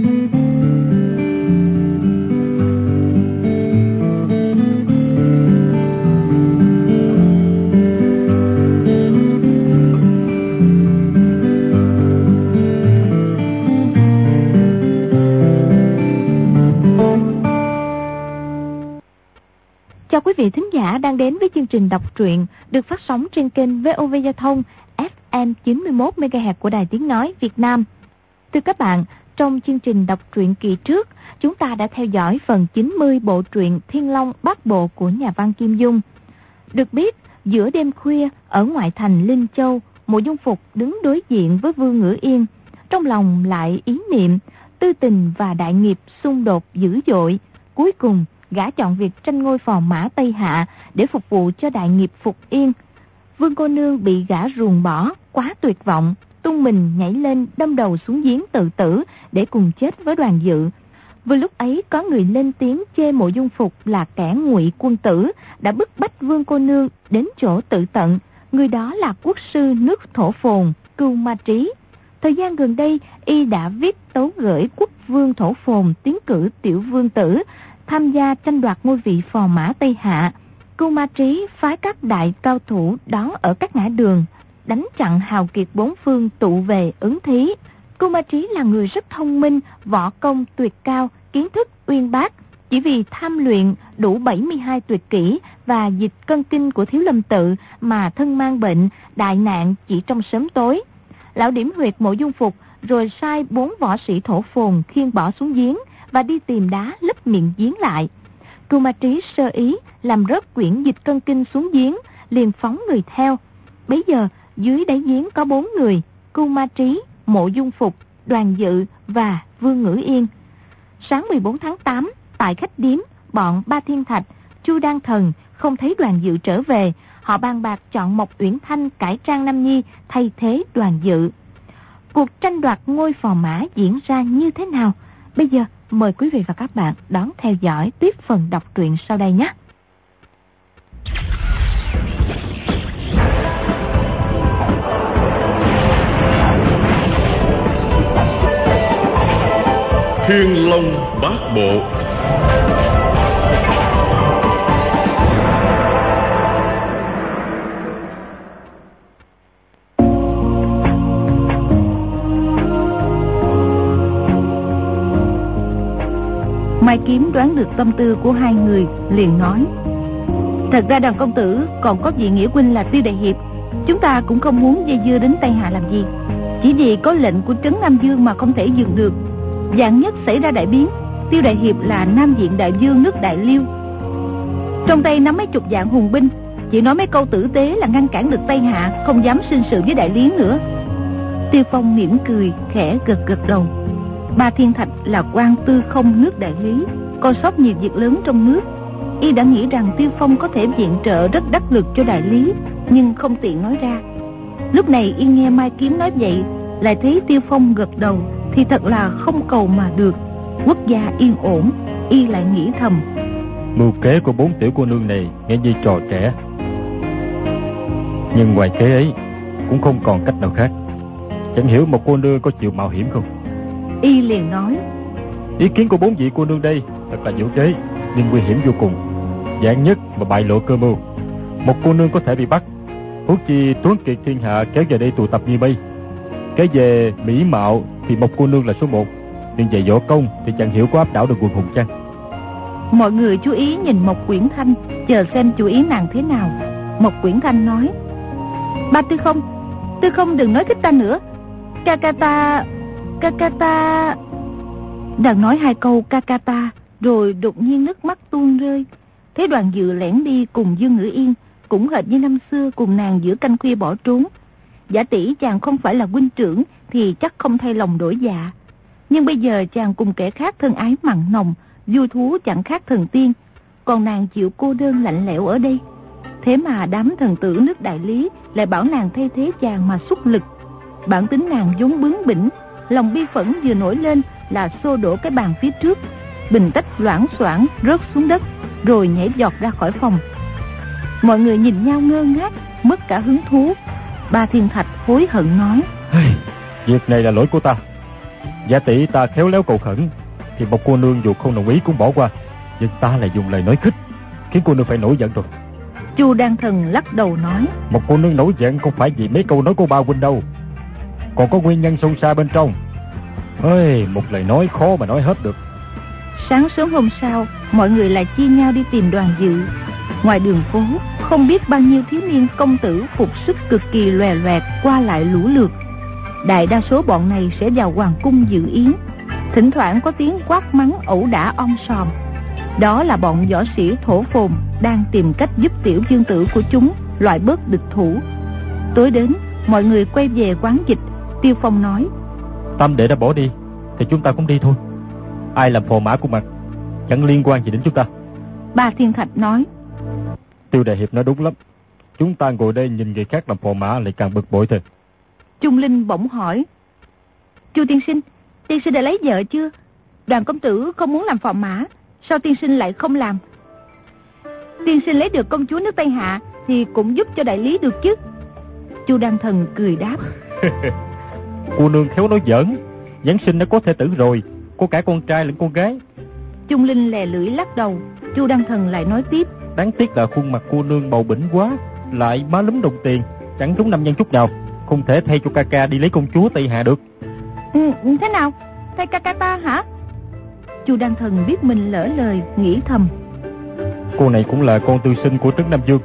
Chào quý vị thính giả đang đến với chương trình đọc truyện được phát sóng trên kênh VOV Giao thông FM 91 MHz của Đài Tiếng nói Việt Nam. Thưa các bạn, trong chương trình đọc truyện kỳ trước, chúng ta đã theo dõi phần 90 bộ truyện Thiên Long Bát Bộ của nhà văn Kim Dung. Được biết, giữa đêm khuya ở ngoại thành Linh Châu, Mộ Dung Phục đứng đối diện với Vương Ngữ Yên, trong lòng lại ý niệm tư tình và đại nghiệp xung đột dữ dội. Cuối cùng, gã chọn việc tranh ngôi phò mã Tây Hạ để phục vụ cho đại nghiệp Phục Yên. Vương cô nương bị gã ruồng bỏ, quá tuyệt vọng, tung mình nhảy lên đâm đầu xuống giếng tự tử để cùng chết với đoàn dự. Vừa lúc ấy có người lên tiếng chê mộ dung phục là kẻ ngụy quân tử, đã bức bách vương cô nương đến chỗ tự tận. Người đó là quốc sư nước thổ phồn, cưu ma trí. Thời gian gần đây, y đã viết tấu gửi quốc vương thổ phồn tiến cử tiểu vương tử, tham gia tranh đoạt ngôi vị phò mã Tây Hạ. Cưu ma trí phái các đại cao thủ đón ở các ngã đường, đánh chặn hào kiệt bốn phương tụ về ứng thí. Cô ma trí là người rất thông minh, võ công tuyệt cao, kiến thức uyên bác. Chỉ vì tham luyện đủ 72 tuyệt kỹ và dịch cân kinh của thiếu lâm tự mà thân mang bệnh, đại nạn chỉ trong sớm tối. Lão điểm huyệt mộ dung phục rồi sai bốn võ sĩ thổ phồn khiêng bỏ xuống giếng và đi tìm đá lấp miệng giếng lại. Cưu ma trí sơ ý làm rớt quyển dịch cân kinh xuống giếng, liền phóng người theo. Bấy giờ, dưới đáy giếng có bốn người, Cưu ma trí, mộ dung phục, đoàn dự và vương ngữ yên. Sáng 14 tháng 8, tại khách điếm, bọn Ba Thiên Thạch, Chu Đan Thần không thấy đoàn dự trở về, họ bàn bạc chọn Mộc Uyển Thanh cải trang Nam Nhi thay thế đoàn dự. Cuộc tranh đoạt ngôi phò mã diễn ra như thế nào? Bây giờ mời quý vị và các bạn đón theo dõi tiếp phần đọc truyện sau đây nhé. Thiên Long Bát Bộ Mai Kiếm đoán được tâm tư của hai người, liền nói. Thật ra đàn công tử còn có vị nghĩa huynh là Tiêu Đại Hiệp. Chúng ta cũng không muốn dây dưa đến Tây Hạ làm gì. Chỉ vì có lệnh của Trấn Nam Dương mà không thể dừng được. Dạng nhất xảy ra đại biến, Tiêu Đại Hiệp là Nam Diện Đại Dương nước Đại Liêu. Trong tay nắm mấy chục dạng hùng binh, chỉ nói mấy câu tử tế là ngăn cản được Tây Hạ, không dám sinh sự với Đại lý nữa. Tiêu Phong mỉm cười, khẽ gật gật đầu. Ba Thiên Thạch là quan tư không nước đại lý, coi sót nhiều việc lớn trong nước. Y đã nghĩ rằng Tiêu Phong có thể viện trợ rất đắc lực cho đại lý, nhưng không tiện nói ra. Lúc này Y nghe Mai Kiếm nói vậy, lại thấy Tiêu Phong gật đầu, thì thật là không cầu mà được. Quốc gia yên ổn, Y lại nghĩ thầm. Mưu kế của bốn tiểu cô nương này nghe như trò trẻ. Nhưng ngoài kế ấy, cũng không còn cách nào khác. Chẳng hiểu một cô nương có chịu mạo hiểm không? Y liền nói Ý kiến của bốn vị cô nương đây thật là diệu kế Nhưng nguy hiểm vô cùng Dạng nhất mà bại lộ cơ mưu Một cô nương có thể bị bắt Huống chi tuấn kiệt thiên hạ kéo về đây tụ tập như mây Cái về mỹ mạo thì một cô nương là số một. Nhưng về võ công thì chẳng hiểu có áp đảo được quần hùng chăng? Mọi người chú ý nhìn Mộc Quyển Thanh, Chờ xem chú ý nàng thế nào. Mộc Quyển Thanh nói, Ba Tư không Tư không đừng nói thích ta nữa. Kakata Kakata Đang nói hai câu Kakata, Rồi đột nhiên nước mắt tuôn rơi. Thấy đoàn dự lẻn đi cùng Dương Ngữ Yên, Cũng hệt như năm xưa cùng nàng giữa canh khuya bỏ trốn. Giả tỷ chàng không phải là huynh trưởng Thì chắc không thay lòng đổi dạ. Nhưng bây giờ chàng cùng kẻ khác thân ái mặn nồng Vui thú chẳng khác thần tiên. Còn nàng chịu cô đơn lạnh lẽo ở đây. Thế mà đám thần tử nước đại lý Lại bảo nàng thay thế chàng mà xúc lực. Bản tính nàng vốn bướng bỉnh, lòng bi phẫn vừa nổi lên là xô đổ cái bàn phía trước. Bình tách loãng xoảng rớt xuống đất, rồi nhảy giọt ra khỏi phòng. Mọi người nhìn nhau ngơ ngác, mất cả hứng thú ba thiên thạch hối hận nói Việc này là lỗi của ta Giả tỷ ta khéo léo cầu khẩn, thì một cô nương dù không đồng ý cũng bỏ qua. Nhưng ta lại dùng lời nói khích, khiến cô nương phải nổi giận rồi. Chu Đan Thần lắc đầu nói. Một cô nương nổi giận không phải vì mấy câu nói của ba huynh đâu. Còn có nguyên nhân sâu xa bên trong. Ơi, một lời nói khó mà nói hết được. Sáng sớm hôm sau, mọi người lại chia nhau đi tìm đoàn dự. Ngoài đường phố, không biết bao nhiêu thiếu niên công tử phục sức cực kỳ lòe loẹt qua lại lũ lượt. Đại đa số bọn này sẽ vào hoàng cung dự yến. Thỉnh thoảng có tiếng quát mắng ẩu đả om sòm. Đó là bọn võ sĩ thổ phồn đang tìm cách giúp tiểu dương tử của chúng loại bớt địch thủ. Tối đến, mọi người quay về quán dịch. Tiêu Phong nói, Tâm đệ đã bỏ đi, thì chúng ta cũng đi thôi. Ai làm phò mã của mặt, chẳng liên quan gì đến chúng ta. Ba Thiên Thạch nói, Tiêu Đại Hiệp nói đúng lắm. Chúng ta ngồi đây nhìn người khác làm phò mã lại càng bực bội thôi. Trung Linh bỗng hỏi, Chu tiên sinh, tiên sinh đã lấy vợ chưa? Đoàn công tử không muốn làm phò mã, sao tiên sinh lại không làm? Tiên sinh lấy được công chúa nước Tây Hạ thì cũng giúp cho đại lý được chứ. Chu Đăng Thần cười đáp. cô nương khéo nói giỡn, Giáng sinh đã có thể tử rồi, có cả con trai lẫn con gái. Trung Linh lè lưỡi lắc đầu, Chu Đăng Thần lại nói tiếp. Đáng tiếc là khuôn mặt cô nương bầu bỉnh quá, lại má lúm đồng tiền, chẳng trúng năm nhân chút nào, không thể thay cho ca ca đi lấy công chúa Tây Hạ được. Ừ, thế nào? Thay ca ca ta hả? Chu Đăng Thần biết mình lỡ lời, nghĩ thầm. Cô này cũng là con tư sinh của Trấn Nam Dương,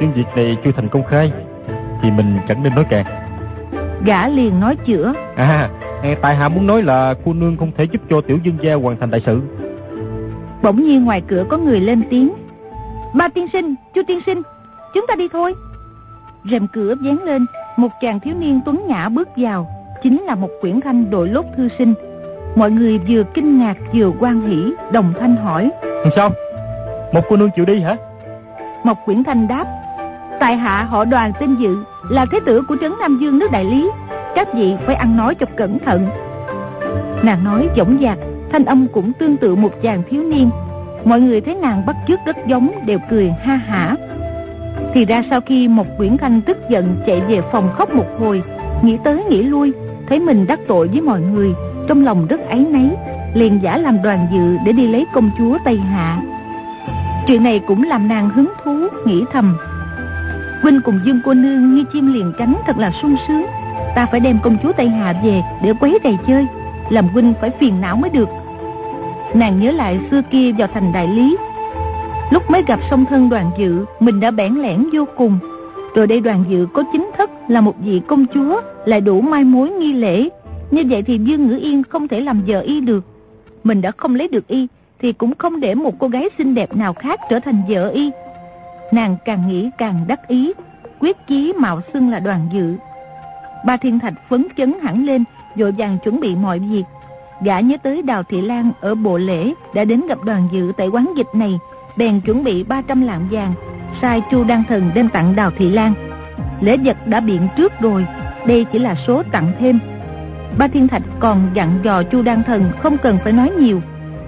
nhưng việc này chưa thành công khai, thì mình chẳng nên nói càng. Gã liền nói chữa. À, tại hạ muốn nói là cô nương không thể giúp cho tiểu dương gia hoàn thành đại sự. Bỗng nhiên ngoài cửa có người lên tiếng. Ba tiên sinh, chu tiên sinh, chúng ta đi thôi. Rèm cửa dán lên, một chàng thiếu niên tuấn nhã bước vào, chính là một quyển thanh đội lốt thư sinh. Mọi người vừa kinh ngạc vừa quan hỷ, đồng thanh hỏi. Sao? Một cô nương chịu đi hả? Mộc Quyển Thanh đáp. Tại hạ họ đoàn tên dự, là thế tử của trấn Nam Dương nước Đại Lý. Các vị phải ăn nói cho cẩn thận. Nàng nói dõng dạc, thanh âm cũng tương tự một chàng thiếu niên. Mọi người thấy nàng bắt chước rất giống đều cười ha hả. Thì ra sau khi một quyển Khanh tức giận chạy về phòng khóc một hồi, nghĩ tới nghĩ lui, thấy mình đắc tội với mọi người, trong lòng rất áy náy, liền giả làm đoàn dự để đi lấy công chúa Tây Hạ. Chuyện này cũng làm nàng hứng thú, nghĩ thầm. Huynh cùng Dương cô nương như chim liền cánh thật là sung sướng. Ta phải đem công chúa Tây Hạ về để quấy đầy chơi, làm huynh phải phiền não mới được. Nàng nhớ lại xưa kia vào thành đại lý. Lúc mới gặp song thân đoàn dự, mình đã bẽn lẽn vô cùng. Rồi đây đoàn dự có chính thức là một vị công chúa, lại đủ mai mối nghi lễ. Như vậy thì Dương Ngữ Yên không thể làm vợ y được. Mình đã không lấy được y, thì cũng không để một cô gái xinh đẹp nào khác trở thành vợ y. Nàng càng nghĩ càng đắc ý, quyết chí mạo xưng là đoàn dự. Ba Thiên Thạch phấn chấn hẳn lên, vội vàng chuẩn bị mọi việc. Gã nhớ tới Đào Thị Lan ở bộ lễ đã đến gặp đoàn dự tại quán dịch này, bèn chuẩn bị 300 lạng vàng, sai Chu Đăng Thần đem tặng Đào Thị Lan. Lễ vật đã biện trước rồi, đây chỉ là số tặng thêm. Ba Thiên Thạch còn dặn dò Chu Đăng Thần không cần phải nói nhiều,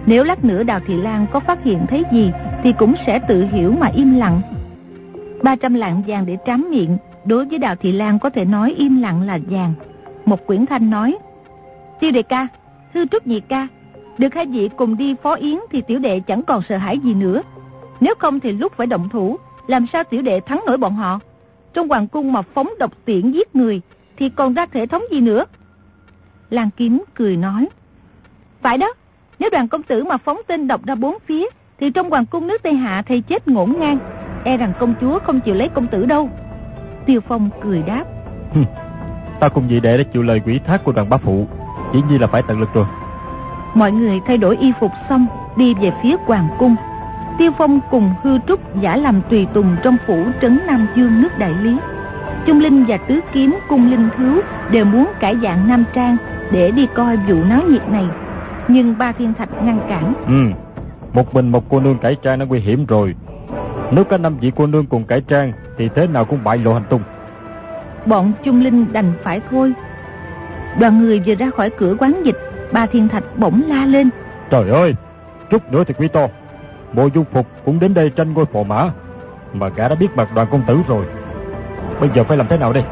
nếu lát nữa Đào Thị Lan có phát hiện thấy gì Thì cũng sẽ tự hiểu mà im lặng 300 lạng vàng để trám miệng Đối với Đào Thị Lan có thể nói im lặng là vàng Một quyển thanh nói Tiêu đệ ca, thư trúc nhị ca Được hai vị cùng đi phó yến Thì tiểu đệ chẳng còn sợ hãi gì nữa Nếu không thì lúc phải động thủ Làm sao tiểu đệ thắng nổi bọn họ Trong hoàng cung mà phóng độc tiễn giết người Thì còn ra thể thống gì nữa Lan Kiếm cười nói Phải đó nếu đoàn công tử mà phóng tên độc ra bốn phía, thì trong hoàng cung nước Tây Hạ thầy chết ngổn ngang. E rằng công chúa không chịu lấy công tử đâu. Tiêu Phong cười đáp. Ta cùng vị đệ đã chịu lời quỷ thác của đoàn bá phụ. Chỉ nhiên là phải tận lực rồi. Mọi người thay đổi y phục xong, đi về phía hoàng cung. Tiêu Phong cùng hư trúc giả làm tùy tùng trong phủ trấn Nam Dương nước Đại Lý. Trung Linh và Tứ Kiếm cung Linh Thiếu đều muốn cải dạng Nam Trang để đi coi vụ náo nhiệt này nhưng ba thiên thạch ngăn cản. Ừ, một mình một cô nương cải trang nó nguy hiểm rồi. Nếu có năm vị cô nương cùng cải trang thì thế nào cũng bại lộ hành tung. Bọn Trung Linh đành phải thôi. Đoàn người vừa ra khỏi cửa quán dịch, ba thiên thạch bỗng la lên. Trời ơi, chút nữa thì quý to. Bộ dung phục cũng đến đây tranh ngôi phò mã. Mà gã đã biết mặt đoàn công tử rồi. Bây giờ phải làm thế nào đây?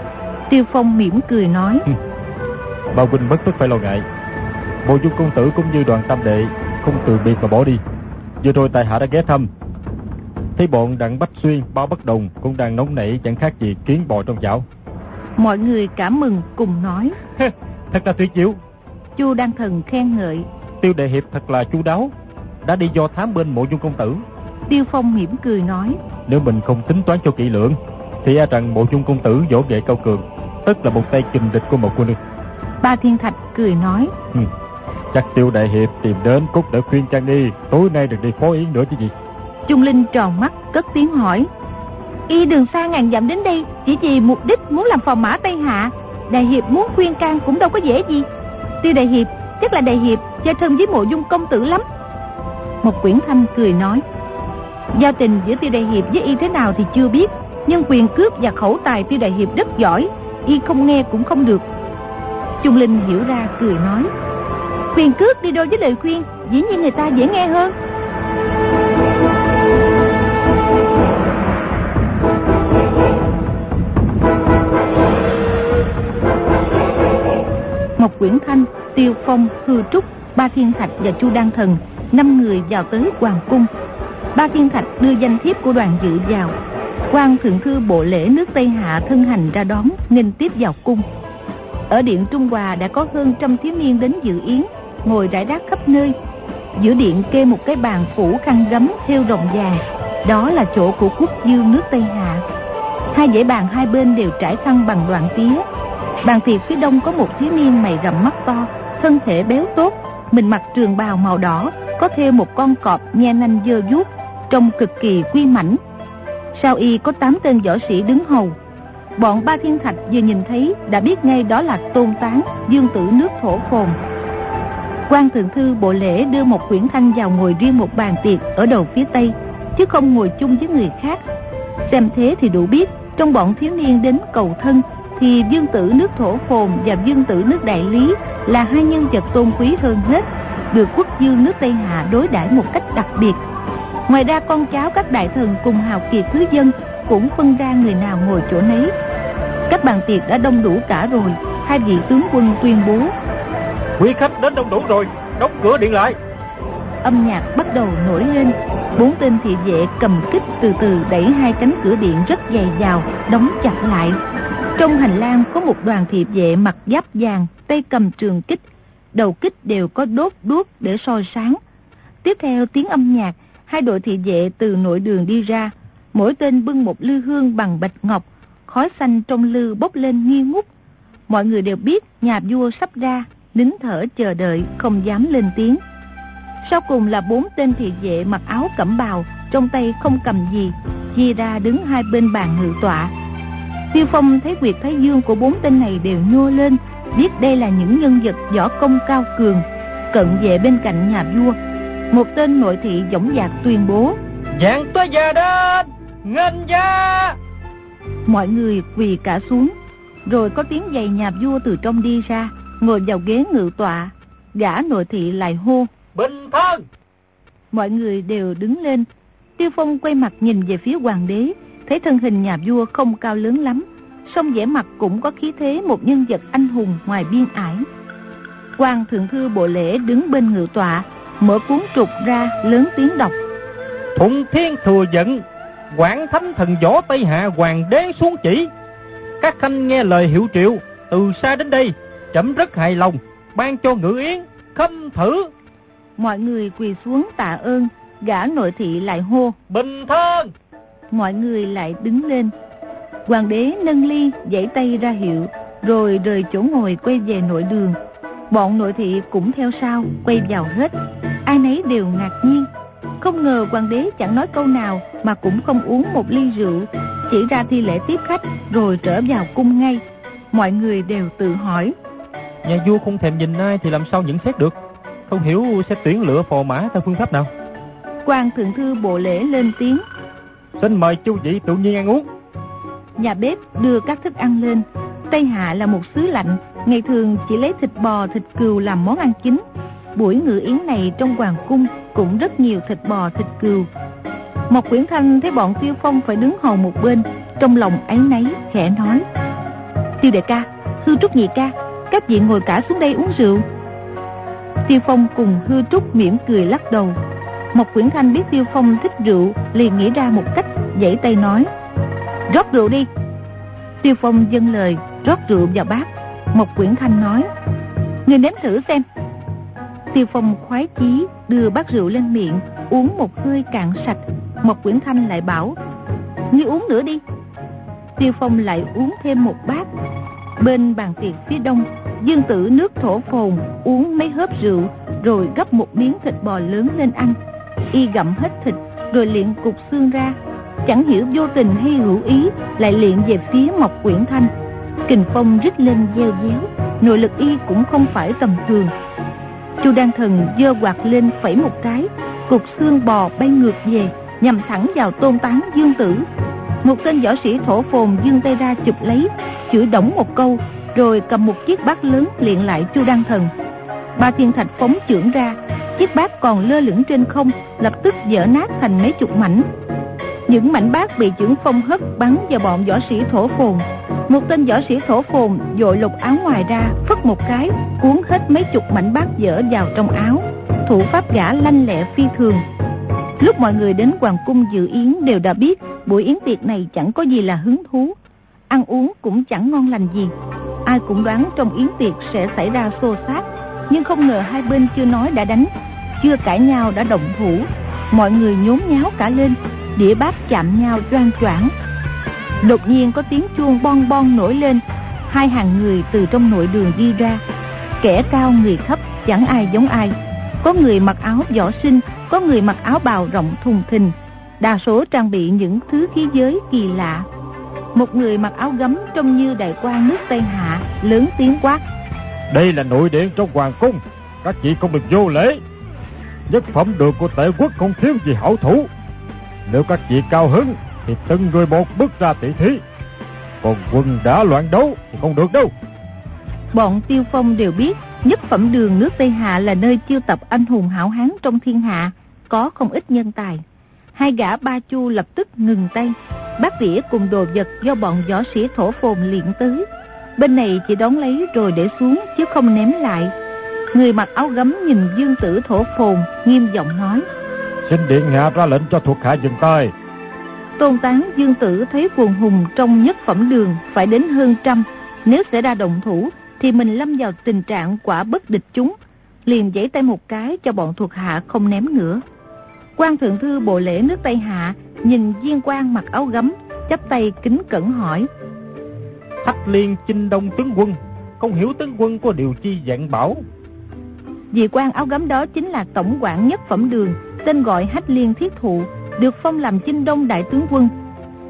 Tiêu Phong mỉm cười nói. Bao huynh bất tức phải lo ngại Bộ dung công tử cũng như đoàn tam đệ Không từ biệt mà bỏ đi Vừa rồi tại hạ đã ghé thăm Thấy bọn đặng Bách Xuyên, bao bất đồng Cũng đang nóng nảy chẳng khác gì kiến bò trong chảo Mọi người cảm mừng cùng nói Thật là tuyệt diệu. Chu Đăng Thần khen ngợi. Tiêu Đại Hiệp thật là chu đáo Đã đi do thám bên mộ dung công tử. Tiêu Phong mỉm cười nói Nếu mình không tính toán cho kỹ lưỡng Thì e rằng mộ dung công tử võ nghệ cao cường Tức là một tay kình địch của một quân. Nương Ba Thiên Thạch cười nói ừ. Chắc Tiêu Đại Hiệp tìm đến cốt để khuyên Trang đi Tối nay đừng đi phó yến nữa chứ gì. Trung Linh tròn mắt cất tiếng hỏi Y đường xa ngàn dặm đến đây Chỉ vì mục đích muốn làm phò mã Tây Hạ Đại Hiệp muốn khuyên can cũng đâu có dễ gì. Tiêu Đại Hiệp, Chắc là Đại Hiệp chơi thân với mộ dung công tử lắm. Một quyển thanh cười nói, Giao tình giữa Tiêu Đại Hiệp với Y thế nào thì chưa biết, Nhưng quyền cướp và khẩu tài Tiêu Đại Hiệp rất giỏi, Y không nghe cũng không được. Trung Linh hiểu ra, cười nói, Quyền cướp đi đôi với lời khuyên, Dĩ nhiên người ta dễ nghe hơn. Quyển Thanh, Tiêu Phong, Hư Trúc, Ba Thiên Thạch và Chu Đan Thần, năm người vào tới Hoàng Cung. Ba Thiên Thạch đưa danh thiếp của đoàn dự vào. quan thượng thư bộ lễ nước Tây Hạ thân hành ra đón, nên tiếp vào cung. Ở điện Trung Hòa đã có hơn trăm thiếu niên đến dự yến, ngồi rải rác khắp nơi. Giữa điện kê một cái bàn phủ khăn gấm theo rồng vàng, đó là chỗ của quốc dương nước Tây Hạ. Hai dãy bàn hai bên đều trải khăn bằng đoạn tía, Bàn tiệc phía đông có một thiếu niên mày rậm mắt to, thân thể béo tốt, mình mặc trường bào màu đỏ, có thêm một con cọp nhe nanh dơ vuốt, trông cực kỳ quy mảnh. Sau y có tám tên võ sĩ đứng hầu. Bọn ba thiên thạch vừa nhìn thấy đã biết ngay đó là tôn tán, dương tử nước thổ phồn. quan thượng thư bộ lễ đưa một quyển thanh vào ngồi riêng một bàn tiệc ở đầu phía tây, chứ không ngồi chung với người khác. Xem thế thì đủ biết, trong bọn thiếu niên đến cầu thân thì dương tử nước thổ phồn và dương tử nước đại lý là hai nhân vật tôn quý hơn hết được quốc dương nước tây hạ đối đãi một cách đặc biệt. Ngoài ra con cháu các đại thần cùng hào kiệt thứ dân cũng phân ra người nào ngồi chỗ nấy. Các bàn tiệc đã đông đủ cả rồi hai vị tướng quân tuyên bố. Quý khách đến đông đủ rồi đóng cửa điện lại. Âm nhạc bắt đầu nổi lên bốn tên thị vệ cầm kích từ từ đẩy hai cánh cửa điện rất dày vào đóng chặt lại trong hành lang có một đoàn thị vệ mặc giáp vàng, tay cầm trường kích, đầu kích đều có đốt đuốc để soi sáng. Tiếp theo tiếng âm nhạc, hai đội thị vệ từ nội đường đi ra, mỗi tên bưng một lư hương bằng bạch ngọc, khói xanh trong lư bốc lên nghi ngút. Mọi người đều biết nhà vua sắp ra, nín thở chờ đợi, không dám lên tiếng. Sau cùng là bốn tên thị vệ mặc áo cẩm bào, trong tay không cầm gì, chia ra đứng hai bên bàn ngự tọa, Tiêu Phong thấy quyệt Thái Dương của bốn tên này đều nhô lên, biết đây là những nhân vật võ công cao cường, cận vệ bên cạnh nhà vua. Một tên nội thị dõng dạc tuyên bố, Dạng tôi già đến, nghênh gia. Mọi người quỳ cả xuống, rồi có tiếng giày nhà vua từ trong đi ra, ngồi vào ghế ngự tọa, gã nội thị lại hô. Bình thân! Mọi người đều đứng lên, Tiêu Phong quay mặt nhìn về phía hoàng đế, thấy thân hình nhà vua không cao lớn lắm, song vẻ mặt cũng có khí thế một nhân vật anh hùng ngoài biên ải. quan thượng thư bộ lễ đứng bên ngự tọa, mở cuốn trục ra lớn tiếng đọc. Thuận thiên thừa giận, quảng thánh thần võ Tây Hạ hoàng đế xuống chỉ. Các khanh nghe lời hiệu triệu, từ xa đến đây, chậm rất hài lòng, ban cho ngự yến, khâm thử. Mọi người quỳ xuống tạ ơn, gã nội thị lại hô. Bình thân! Mọi người lại đứng lên. Hoàng đế nâng ly, dãy tay ra hiệu, rồi rời chỗ ngồi quay về nội đường. Bọn nội thị cũng theo sau, quay vào hết. Ai nấy đều ngạc nhiên. Không ngờ hoàng đế chẳng nói câu nào mà cũng không uống một ly rượu, chỉ ra thi lễ tiếp khách rồi trở vào cung ngay. Mọi người đều tự hỏi. Nhà vua không thèm nhìn ai thì làm sao nhận xét được? Không hiểu sẽ tuyển lựa phò mã theo phương pháp nào? quan thượng thư bộ lễ lên tiếng Xin mời chu vị tự nhiên ăn uống. Nhà bếp đưa các thức ăn lên. Tây Hạ là một xứ lạnh. Ngày thường chỉ lấy thịt bò, thịt cừu làm món ăn chính. Buổi ngự yến này trong hoàng cung Cũng rất nhiều thịt bò, thịt cừu. Một quyển thanh thấy bọn tiêu phong phải đứng hầu một bên. Trong lòng ấy nấy khẽ nói. Tiêu đệ ca, hư trúc nhị ca Các vị ngồi cả xuống đây uống rượu. Tiêu Phong cùng Hư Trúc mỉm cười lắc đầu. Một Quyển Thanh biết Tiêu Phong thích rượu, liền nghĩ ra một cách, dãy tay nói. Rót rượu đi. Tiêu Phong dâng lời, rót rượu vào bát. Một Quyển Thanh nói. Người nếm thử xem. Tiêu Phong khoái chí đưa bát rượu lên miệng, uống một hơi cạn sạch. Một Quyển Thanh lại bảo. Ngươi uống nữa đi. Tiêu Phong lại uống thêm một bát. Bên bàn tiệc phía đông, Dương Tử nước thổ phồn uống mấy hớp rượu rồi gấp một miếng thịt bò lớn lên ăn. Y gặm hết thịt rồi liền cục xương ra. Chẳng hiểu vô tình hay hữu ý lại liện về phía Mộc Quyển Thanh. Kình phong rít lên gieo déo, nội lực y cũng không phải tầm thường. Chu Đan Thần giơ quạt lên phẩy một cái, cục xương bò bay ngược về, nhằm thẳng vào tôn tán Dương Tử một tên võ sĩ thổ phồn dương tay ra chụp lấy chửi đổng một câu rồi cầm một chiếc bát lớn liền lại chu đăng thần ba thiên thạch phóng trưởng ra chiếc bát còn lơ lửng trên không, lập tức vỡ nát thành mấy chục mảnh. Những mảnh bát bị trưởng phong hất bắn vào bọn võ sĩ thổ phồn. Một tên võ sĩ thổ phồn dội lục áo ngoài ra, phất một cái, cuốn hết mấy chục mảnh bát dở vào trong áo. Thủ pháp gã lanh lẹ phi thường. Lúc mọi người đến hoàng cung dự yến đều đã biết, buổi yến tiệc này chẳng có gì là hứng thú. Ăn uống cũng chẳng ngon lành gì. Ai cũng đoán trong yến tiệc sẽ xảy ra xô xát nhưng không ngờ hai bên chưa nói đã đánh chưa cãi nhau đã động thủ. Mọi người nhốn nháo cả lên đĩa bát chạm nhau choang choảng. Đột nhiên có tiếng chuông bon bon nổi lên hai hàng người từ trong nội đường đi ra. Kẻ cao người thấp chẳng ai giống ai. Có người mặc áo võ sinh có người mặc áo bào rộng thùng thình. Đa số trang bị những thứ khí giới kỳ lạ. Một người mặc áo gấm trông như đại quan nước Tây Hạ, lớn tiếng quát. Đây là nội điện trong hoàng cung, các chị không được vô lễ. Nhất phẩm đường của tể quốc không thiếu gì hảo thủ. Nếu các chị cao hứng, thì từng người một bước ra tỷ thí. Còn quân đã loạn đấu thì không được đâu. Bọn tiêu phong đều biết nhất phẩm đường nước Tây Hạ là nơi chiêu tập anh hùng hảo hán trong thiên hạ, có không ít nhân tài hai gã ba chu lập tức ngừng tay bát đĩa cùng đồ vật do bọn võ sĩ thổ phồn luyện tới bên này chỉ đón lấy rồi để xuống chứ không ném lại. Người mặc áo gấm nhìn dương tử thổ phồn nghiêm giọng nói. Xin điện hạ ra lệnh cho thuộc hạ dừng tay. Tôn tán dương tử thấy quần hùng trong nhất phẩm đường phải đến hơn trăm nếu sẽ ra động thủ thì mình lâm vào tình trạng quả bất địch chúng liền giãy tay một cái cho bọn thuộc hạ không ném nữa. Quan thượng thư bộ lễ nước Tây Hạ nhìn viên quan mặc áo gấm, chắp tay kính cẩn hỏi. Thách liên chinh đông tướng quân, không hiểu tướng quân có điều chi dạng bảo. Vị quan áo gấm đó chính là tổng quản nhất phẩm đường, tên gọi Hách Liên Thiết Thụ, được phong làm chinh đông đại tướng quân.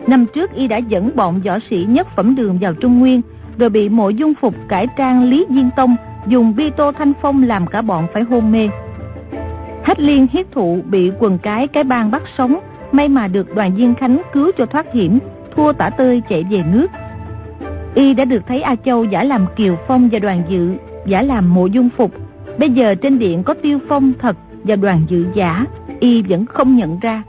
Năm trước y đã dẫn bọn võ sĩ nhất phẩm đường vào Trung Nguyên, rồi bị mộ dung phục cải trang Lý Diên Tông dùng bi tô thanh phong làm cả bọn phải hôn mê. Hách liên hiết thụ bị quần cái cái bang bắt sống, may mà được đoàn viên Khánh cứu cho thoát hiểm, thua tả tơi chạy về nước. Y đã được thấy A Châu giả làm Kiều Phong và đoàn dự, giả làm mộ dung phục. Bây giờ trên điện có tiêu phong thật và đoàn dự giả, Y vẫn không nhận ra.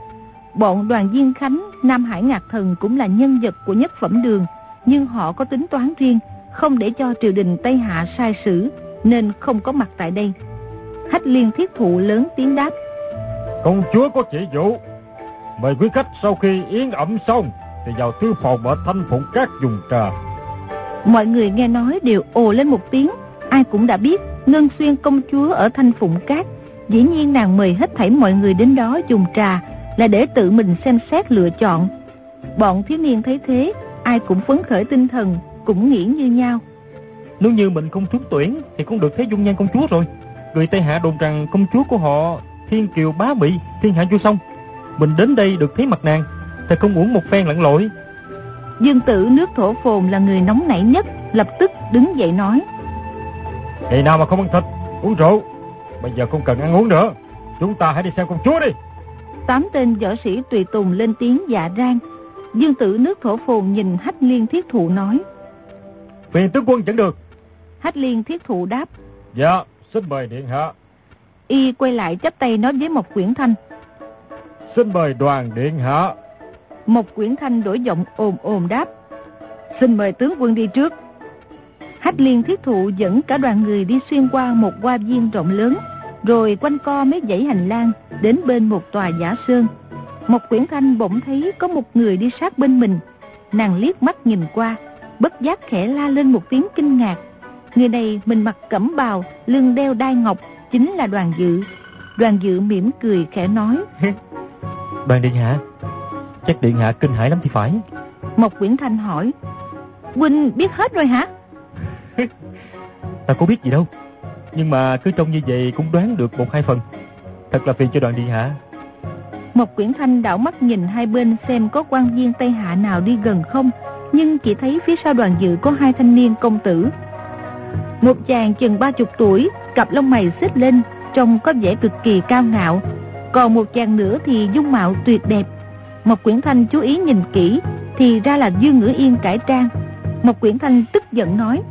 Bọn đoàn viên Khánh, Nam Hải Ngạc Thần cũng là nhân vật của nhất phẩm đường, nhưng họ có tính toán riêng, không để cho triều đình Tây Hạ sai sử, nên không có mặt tại đây. Hách liên thiết thụ lớn tiếng đáp. Công chúa có chỉ dụ. Mời quý khách sau khi yến ẩm xong thì vào thư phòng ở thanh phụng các dùng trà. Mọi người nghe nói đều ồ lên một tiếng. Ai cũng đã biết Ngân Xuyên công chúa ở thanh phụng cát. Dĩ nhiên nàng mời hết thảy mọi người đến đó dùng trà là để tự mình xem xét lựa chọn. Bọn thiếu niên thấy thế, ai cũng phấn khởi tinh thần, cũng nghĩ như nhau. Nếu như mình không trúng tuyển thì cũng được thấy dung nhan công chúa rồi. Người Tây Hạ đồn rằng công chúa của họ Thiên Kiều Bá Mỹ, thiên hạ vô song. Mình đến đây được thấy mặt nàng, thật không uổng một phen lặn lội. Dương tử nước thổ phồn là người nóng nảy nhất, lập tức đứng dậy nói. Ngày nào mà không ăn thịt, uống rượu, bây giờ không cần ăn uống nữa. Chúng ta hãy đi xem công chúa đi. Tám tên võ sĩ tùy tùng lên tiếng dạ rang. Dương tử nước thổ phồn nhìn hách liên thiết thụ nói. Phiền tướng quân dẫn được. Hách liên thiết thụ đáp. Dạ, Xin mời Điện Hạ. Y quay lại chắp tay nói với Mộc Quyển Thanh. Xin mời đoàn Điện Hạ. Mộc Quyển Thanh đổi giọng ồm ồm đáp. Xin mời tướng quân đi trước. Hách liên thiết thụ dẫn cả đoàn người đi xuyên qua một hoa viên rộng lớn, rồi quanh co mấy dãy hành lang đến bên một tòa giả sơn. Một quyển thanh bỗng thấy có một người đi sát bên mình. Nàng liếc mắt nhìn qua, bất giác khẽ la lên một tiếng kinh ngạc. Người này mình mặc cẩm bào, lưng đeo đai ngọc, chính là đoàn dự. Đoàn dự mỉm cười khẽ nói. Đoàn định hả? Chắc Điện Hạ kinh hãi lắm thì phải. Mộc Quyển Thanh hỏi. Huynh biết hết rồi hả? Ta có biết gì đâu. Nhưng mà cứ trông như vậy cũng đoán được một hai phần. Thật là phiền cho đoàn Điện Hạ. Mộc Quyển Thanh đảo mắt nhìn hai bên xem có quan viên Tây Hạ nào đi gần không, nhưng chỉ thấy phía sau đoàn dự có hai thanh niên công tử. Một chàng chừng ba chục tuổi, cặp lông mày xích lên, trông có vẻ cực kỳ cao ngạo. Còn một chàng nữa thì dung mạo tuyệt đẹp. Mộc Quyển Thanh chú ý nhìn kỹ, thì ra là Dương Ngữ Yên cải trang. Mộc Quyển Thanh tức giận nói,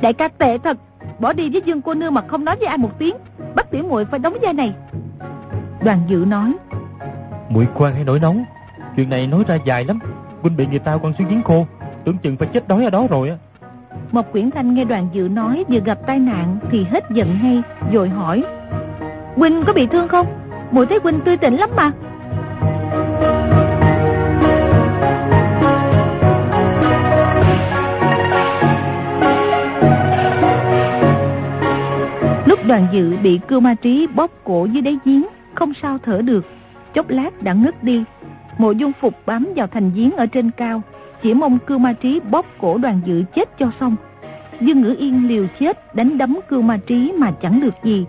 Đại ca tệ thật, bỏ đi với Dương cô nương mà không nói với ai một tiếng, bắt tiểu muội phải đóng vai này. Đoàn dự nói, muội quan hay nổi nóng, chuyện này nói ra dài lắm. Huynh bị người ta quăng xuống giếng khô, tưởng chừng phải chết đói ở đó rồi á. Mộc Quyển Thanh nghe đoàn dự nói vừa gặp tai nạn thì hết giận ngay, rồi hỏi. Huynh có bị thương không? Mùi thấy Huynh tươi tỉnh lắm mà. Đoàn dự bị cưu ma trí bóp cổ dưới đáy giếng, không sao thở được. Chốc lát đã ngất đi. Mộ dung phục bám vào thành giếng ở trên cao, chỉ mong cưu ma trí bóp cổ đoàn dự chết cho xong. Dương Ngữ Yên liều chết đánh đấm cưu ma trí mà chẳng được gì.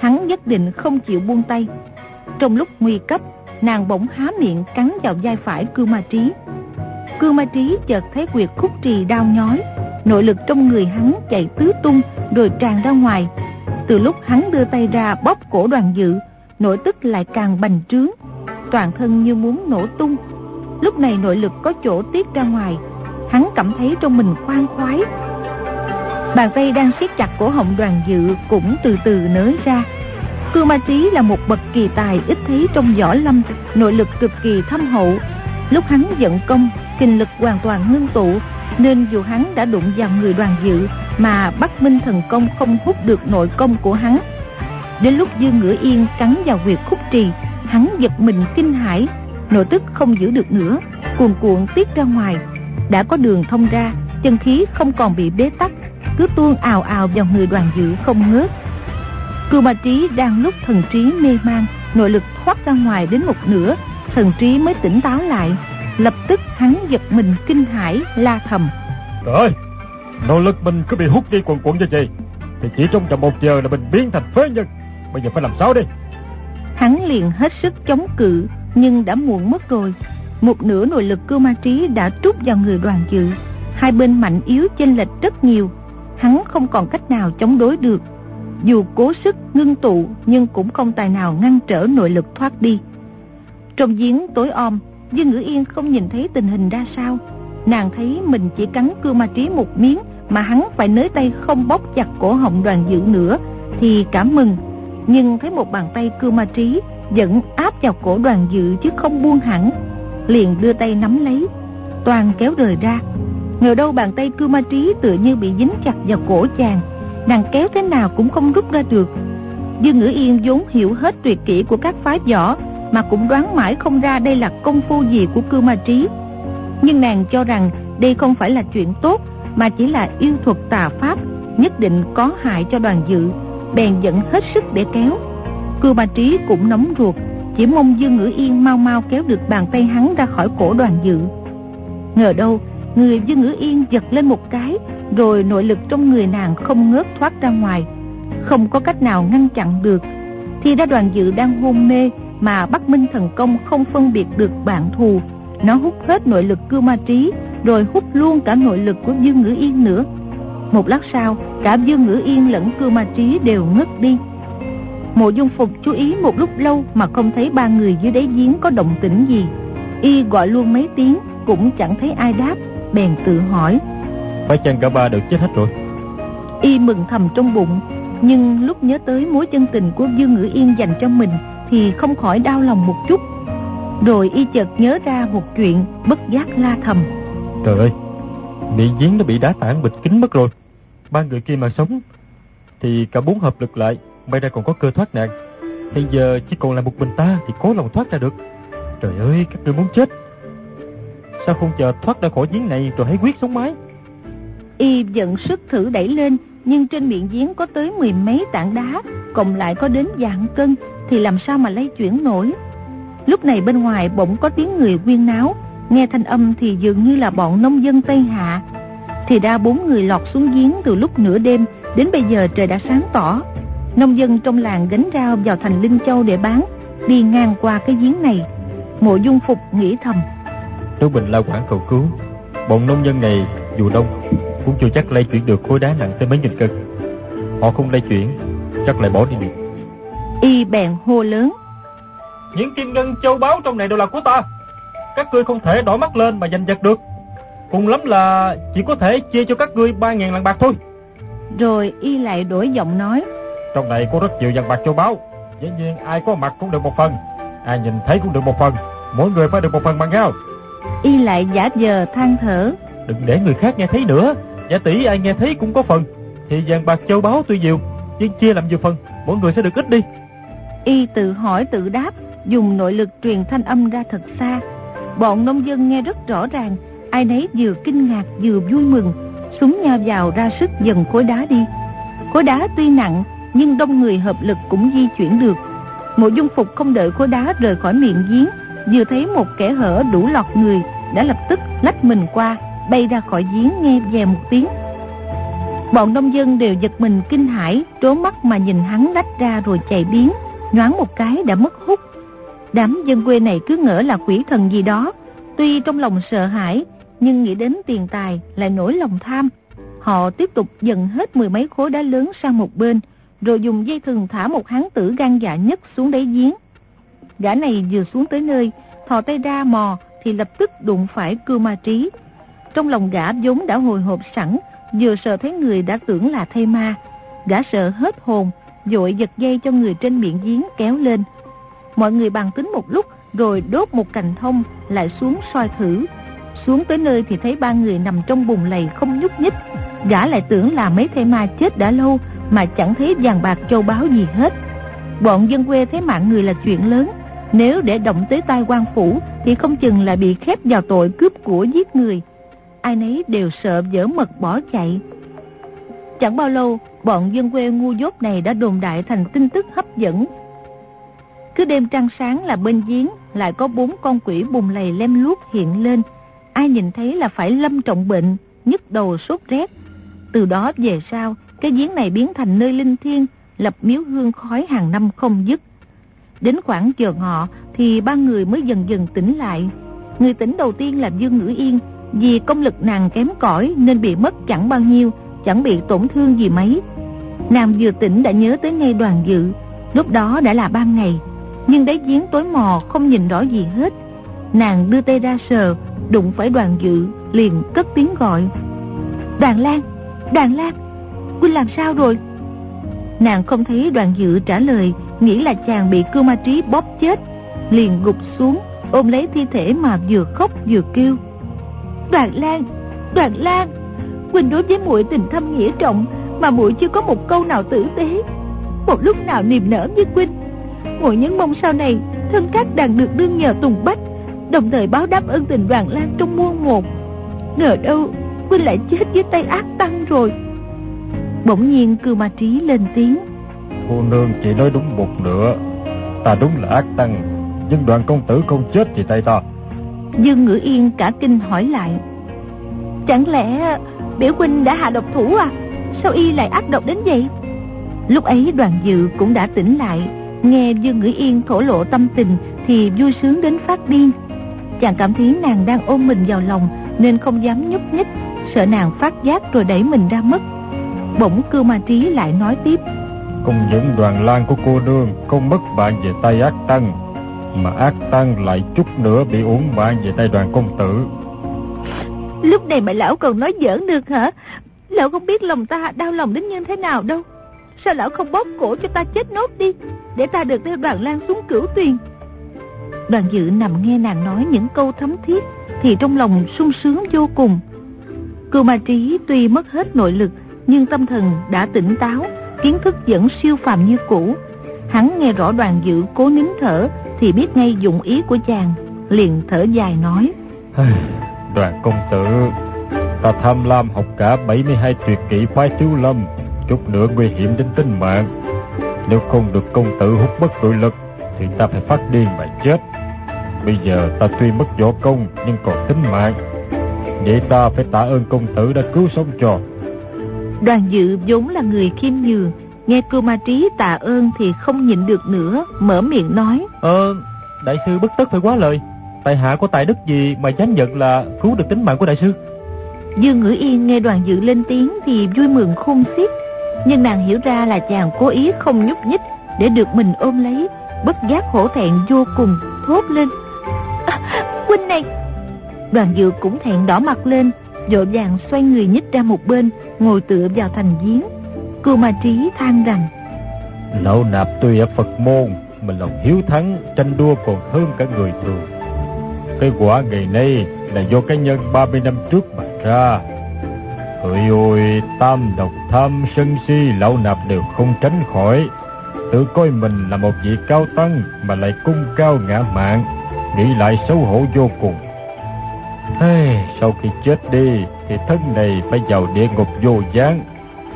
Hắn nhất định không chịu buông tay. Trong lúc nguy cấp, nàng bỗng há miệng cắn vào vai phải cưu ma trí. Cưu ma trí chợt thấy quyệt khúc trì đau nhói, nội lực trong người hắn chạy tứ tung rồi tràn ra ngoài. Từ lúc hắn đưa tay ra bóp cổ đoàn dự, nội tức lại càng bành trướng, toàn thân như muốn nổ tung. Lúc này nội lực có chỗ tiết ra ngoài, hắn cảm thấy trong mình khoan khoái. Bàn tay đang siết chặt cổ họng đoàn dự cũng từ từ nới ra. Cương Ma Trí là một bậc kỳ tài ít thấy trong võ lâm, nội lực cực kỳ thâm hậu. Lúc hắn giận công, kinh lực hoàn toàn ngưng tụ, nên dù hắn đã đụng vào người đoàn dự mà Bắc Minh thần công không hút được nội công của hắn. Đến lúc Dương Ngữ Yên cắn vào huyệt khúc trì, hắn giật mình kinh hãi, nội tức không giữ được nữa, cuồn cuộn tiết ra ngoài, đã có đường thông ra, chân khí không còn bị bế tắc, cứ tuôn ào ào vào người đoàn dự không ngớt. Cưu Ma Trí đang lúc thần trí mê man, nội lực thoát ra ngoài đến một nửa, thần trí mới tỉnh táo lại. Lập tức hắn giật mình kinh hãi la thầm. Trời Nỗ nội lực mình cứ bị hút đi quần cuộn như vậy, thì chỉ trong vòng một giờ là mình biến thành phế nhân. Bây giờ phải làm sao đi Hắn liền hết sức chống cự, nhưng đã muộn mất rồi. Một nửa nội lực cưu ma trí đã trút vào người đoàn dự. Hai bên mạnh yếu chênh lệch rất nhiều. Hắn không còn cách nào chống đối được. Dù cố sức ngưng tụ nhưng cũng không tài nào ngăn trở nội lực thoát đi. Trong giếng tối om, Dương Ngữ Yên không nhìn thấy tình hình ra sao. Nàng thấy mình chỉ cắn cưa ma trí một miếng mà hắn phải nới tay không bóp chặt cổ họng đoàn dự nữa thì cảm mừng. Nhưng thấy một bàn tay cưa ma trí vẫn áp vào cổ đoàn dự chứ không buông hẳn. Liền đưa tay nắm lấy, toàn kéo rời ra. Ngờ đâu bàn tay cưa ma trí tựa như bị dính chặt vào cổ chàng. Nàng kéo thế nào cũng không rút ra được. Dương Ngữ Yên vốn hiểu hết tuyệt kỹ của các phái võ mà cũng đoán mãi không ra đây là công phu gì của cư ma trí. Nhưng nàng cho rằng đây không phải là chuyện tốt, mà chỉ là yêu thuật tà pháp, nhất định có hại cho đoàn dự. Bèn dẫn hết sức để kéo. Cưu Bà trí cũng nóng ruột, chỉ mong dương ngữ yên mau mau kéo được bàn tay hắn ra khỏi cổ đoàn dự. Ngờ đâu, người dương ngữ yên giật lên một cái, rồi nội lực trong người nàng không ngớt thoát ra ngoài. Không có cách nào ngăn chặn được. Thì ra đoàn dự đang hôn mê, mà bắc minh thần công không phân biệt được bạn thù nó hút hết nội lực cưu ma trí rồi hút luôn cả nội lực của Dương Ngữ Yên nữa. Một lát sau, cả Dương Ngữ Yên lẫn Cưu Ma Trí đều ngất đi. Mộ Dung Phục chú ý một lúc lâu mà không thấy ba người dưới đáy giếng có động tĩnh gì. Y gọi luôn mấy tiếng cũng chẳng thấy ai đáp, bèn tự hỏi. Phải chăng cả ba đều chết hết rồi? Y mừng thầm trong bụng, nhưng lúc nhớ tới mối chân tình của Dương Ngữ Yên dành cho mình thì không khỏi đau lòng một chút. Rồi y chợt nhớ ra một chuyện bất giác la thầm. Trời ơi, miệng giếng nó bị đá tảng bịch kín mất rồi. Ba người kia mà sống, thì cả bốn hợp lực lại, may ra còn có cơ thoát nạn. Bây giờ chỉ còn là một mình ta thì cố lòng thoát ra được. Trời ơi, các người muốn chết. Sao không chờ thoát ra khỏi giếng này rồi hãy quyết sống mái? Y dẫn sức thử đẩy lên, nhưng trên miệng giếng có tới mười mấy tảng đá, cộng lại có đến dạng cân, thì làm sao mà lay chuyển nổi. Lúc này bên ngoài bỗng có tiếng người quyên náo, nghe thanh âm thì dường như là bọn nông dân Tây Hạ. Thì ra bốn người lọt xuống giếng từ lúc nửa đêm, đến bây giờ trời đã sáng tỏ. Nông dân trong làng gánh rau vào thành Linh Châu để bán, đi ngang qua cái giếng này. Mộ Dung Phục nghĩ thầm. Nếu mình lao quản cầu cứu, bọn nông dân này dù đông cũng chưa chắc lay chuyển được khối đá nặng tới mấy nghìn cân. Họ không lay chuyển, chắc lại bỏ đi được. Y bèn hô lớn. Những kim ngân châu báu trong này đều là của ta. Các ngươi không thể đổi mắt lên mà giành giật được. Cùng lắm là chỉ có thể chia cho các ngươi ba ngàn lạng bạc thôi. Rồi Y lại đổi giọng nói. Trong này có rất nhiều vàng bạc châu báu. Dĩ nhiên ai có mặt cũng được một phần. Ai nhìn thấy cũng được một phần. Mỗi người phải được một phần bằng nhau. Y lại giả giờ than thở. Đừng để người khác nghe thấy nữa. Giả tỷ ai nghe thấy cũng có phần. Thì vàng bạc châu báu tuy nhiều, nhưng chia làm nhiều phần, mỗi người sẽ được ít đi. Y tự hỏi tự đáp, dùng nội lực truyền thanh âm ra thật xa. Bọn nông dân nghe rất rõ ràng, ai nấy vừa kinh ngạc vừa vui mừng, súng nhau vào ra sức dần khối đá đi. Khối đá tuy nặng, nhưng đông người hợp lực cũng di chuyển được. Mộ dung phục không đợi khối đá rời khỏi miệng giếng, vừa thấy một kẻ hở đủ lọt người, đã lập tức lách mình qua, bay ra khỏi giếng nghe về một tiếng. Bọn nông dân đều giật mình kinh hãi, trố mắt mà nhìn hắn lách ra rồi chạy biến, nhoáng một cái đã mất hút. Đám dân quê này cứ ngỡ là quỷ thần gì đó, tuy trong lòng sợ hãi, nhưng nghĩ đến tiền tài lại nổi lòng tham. Họ tiếp tục dần hết mười mấy khối đá lớn sang một bên, rồi dùng dây thừng thả một hán tử gan dạ nhất xuống đáy giếng. Gã này vừa xuống tới nơi, thò tay ra mò thì lập tức đụng phải cưu ma trí. Trong lòng gã vốn đã hồi hộp sẵn, vừa sợ thấy người đã tưởng là thây ma. Gã sợ hết hồn, dội giật dây cho người trên miệng giếng kéo lên. Mọi người bàn tính một lúc rồi đốt một cành thông lại xuống soi thử. Xuống tới nơi thì thấy ba người nằm trong bùn lầy không nhúc nhích. Gã lại tưởng là mấy thây ma chết đã lâu mà chẳng thấy vàng bạc châu báu gì hết. Bọn dân quê thấy mạng người là chuyện lớn. Nếu để động tới tai quan phủ thì không chừng là bị khép vào tội cướp của giết người. Ai nấy đều sợ dở mật bỏ chạy. Chẳng bao lâu, bọn dân quê ngu dốt này đã đồn đại thành tin tức hấp dẫn. Cứ đêm trăng sáng là bên giếng lại có bốn con quỷ bùng lầy lem luốc hiện lên. Ai nhìn thấy là phải lâm trọng bệnh, nhức đầu sốt rét. Từ đó về sau, cái giếng này biến thành nơi linh thiêng, lập miếu hương khói hàng năm không dứt. Đến khoảng giờ ngọ thì ba người mới dần dần tỉnh lại. Người tỉnh đầu tiên là Dương Ngữ Yên, vì công lực nàng kém cỏi nên bị mất chẳng bao nhiêu, chẳng bị tổn thương gì mấy. Nàng vừa tỉnh đã nhớ tới ngay đoàn dự, lúc đó đã là ban ngày, nhưng đáy giếng tối mò không nhìn rõ gì hết. Nàng đưa tay ra sờ, đụng phải đoàn dự, liền cất tiếng gọi. Đoàn Lan, Đoàn Lan, huynh làm sao rồi? Nàng không thấy đoàn dự trả lời, nghĩ là chàng bị cưu ma trí bóp chết, liền gục xuống, ôm lấy thi thể mà vừa khóc vừa kêu. Đoàn Lan, Đoàn Lan, Quỳnh đối với muội tình thâm nghĩa trọng mà muội chưa có một câu nào tử tế, một lúc nào niềm nở với Quỳnh. Muội nhấn mong sau này thân các đàn được đương nhờ Tùng Bách, đồng thời báo đáp ơn tình Đoàn Lan trong muôn một. Ngờ đâu Quỳnh lại chết với tay ác tăng rồi. Bỗng nhiên cư ma trí lên tiếng. Cô nương chỉ nói đúng một nửa. Ta đúng là ác tăng, nhưng đoàn công tử không chết vì tay ta. Dương Ngữ Yên cả kinh hỏi lại. Chẳng lẽ biểu huynh đã hạ độc thủ à? Sao y lại ác độc đến vậy? Lúc ấy đoàn dự cũng đã tỉnh lại, nghe Dương Ngữ Yên thổ lộ tâm tình thì vui sướng đến phát điên. Chàng cảm thấy nàng đang ôm mình vào lòng nên không dám nhúc nhích, sợ nàng phát giác rồi đẩy mình ra mất. Bỗng cư ma trí lại nói tiếp. Không những đoàn lan của cô nương không mất bạn về tay ác tăng, mà ác tăng lại chút nữa bị uổng mạng về tay đoàn công tử. Lúc này mà lão còn nói giỡn được hả? Lão không biết lòng ta đau lòng đến như thế nào đâu. Sao lão không bóp cổ cho ta chết nốt đi, để ta được đưa đoàn lan xuống cửu tuyền. Đoàn dự nằm nghe nàng nói những câu thấm thiết, thì trong lòng sung sướng vô cùng. Cưu ma trí tuy mất hết nội lực, nhưng tâm thần đã tỉnh táo, kiến thức vẫn siêu phàm như cũ. Hắn nghe rõ đoàn dự cố nín thở thì biết ngay dụng ý của chàng, liền thở dài nói. Đoàn công tử, ta tham lam học cả 72 tuyệt kỹ phái thiếu lâm, chút nữa nguy hiểm đến tính mạng. Nếu không được công tử hút bất tội lực, thì ta phải phát điên mà chết. Bây giờ ta tuy mất võ công nhưng còn tính mạng. Vậy ta phải tạ ơn công tử đã cứu sống cho. Đoàn dự vốn là người khiêm nhường, nghe cô ma trí tạ ơn thì không nhịn được nữa, mở miệng nói. Ờ, đại sư bất tất phải quá lời. Tại hạ có tài đức gì mà dám nhận là cứu được tính mạng của đại sư? Dương Ngữ Yên nghe đoàn dự lên tiếng thì vui mừng khôn xiết. Nhưng nàng hiểu ra là chàng cố ý không nhúc nhích để được mình ôm lấy. Bất giác hổ thẹn vô cùng, thốt lên. À, huynh này! Đoàn dự cũng thẹn đỏ mặt lên, dội vàng xoay người nhích ra một bên, ngồi tựa vào thành giếng. Cô Ma Trí than rằng. Lão nạp tuy ở Phật môn, mà lòng hiếu thắng, tranh đua còn hơn cả người thường. Cái quả ngày nay là do cái nhân 30 năm trước mà ra. Hỡi ôi, tam độc tham sân si lão nạp đều không tránh khỏi. Tự coi mình là một vị cao tăng mà lại cung cao ngã mạng, nghĩ lại xấu hổ vô cùng. Hey, sau khi chết đi thì thân này phải vào địa ngục vô gián,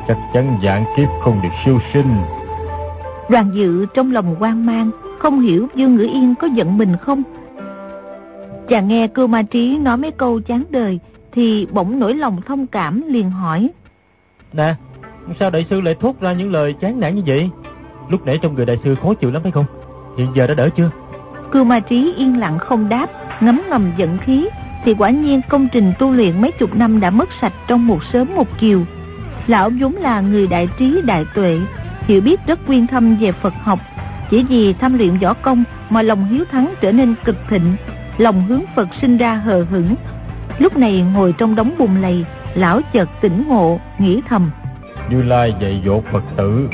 chắc chắn dạng kiếp không được siêu sinh. Đoàn dự trong lòng quan mang, không hiểu Dương Ngữ Yên có giận mình không? Chàng nghe cưu ma trí nói mấy câu chán đời thì bỗng nổi lòng thông cảm liền hỏi. Nè, sao đại sư lại thốt ra những lời chán nản như vậy? Lúc nãy trong người đại sư khó chịu lắm phải không? Hiện giờ đã đỡ chưa? Cưu ma trí yên lặng không đáp, ngấm ngầm giận khí, thì quả nhiên công trình tu luyện mấy chục năm đã mất sạch trong một sớm một chiều. Lão vốn là người đại trí đại tuệ, hiểu biết rất quyên thâm về Phật học, chỉ vì tham luyện võ công mà lòng hiếu thắng trở nên cực thịnh, lòng hướng Phật sinh ra hờ hững. Lúc này ngồi trong đống bùn lầy, lão chợt tỉnh ngộ, nghĩ thầm. Như Lai dạy dỗ Phật tử,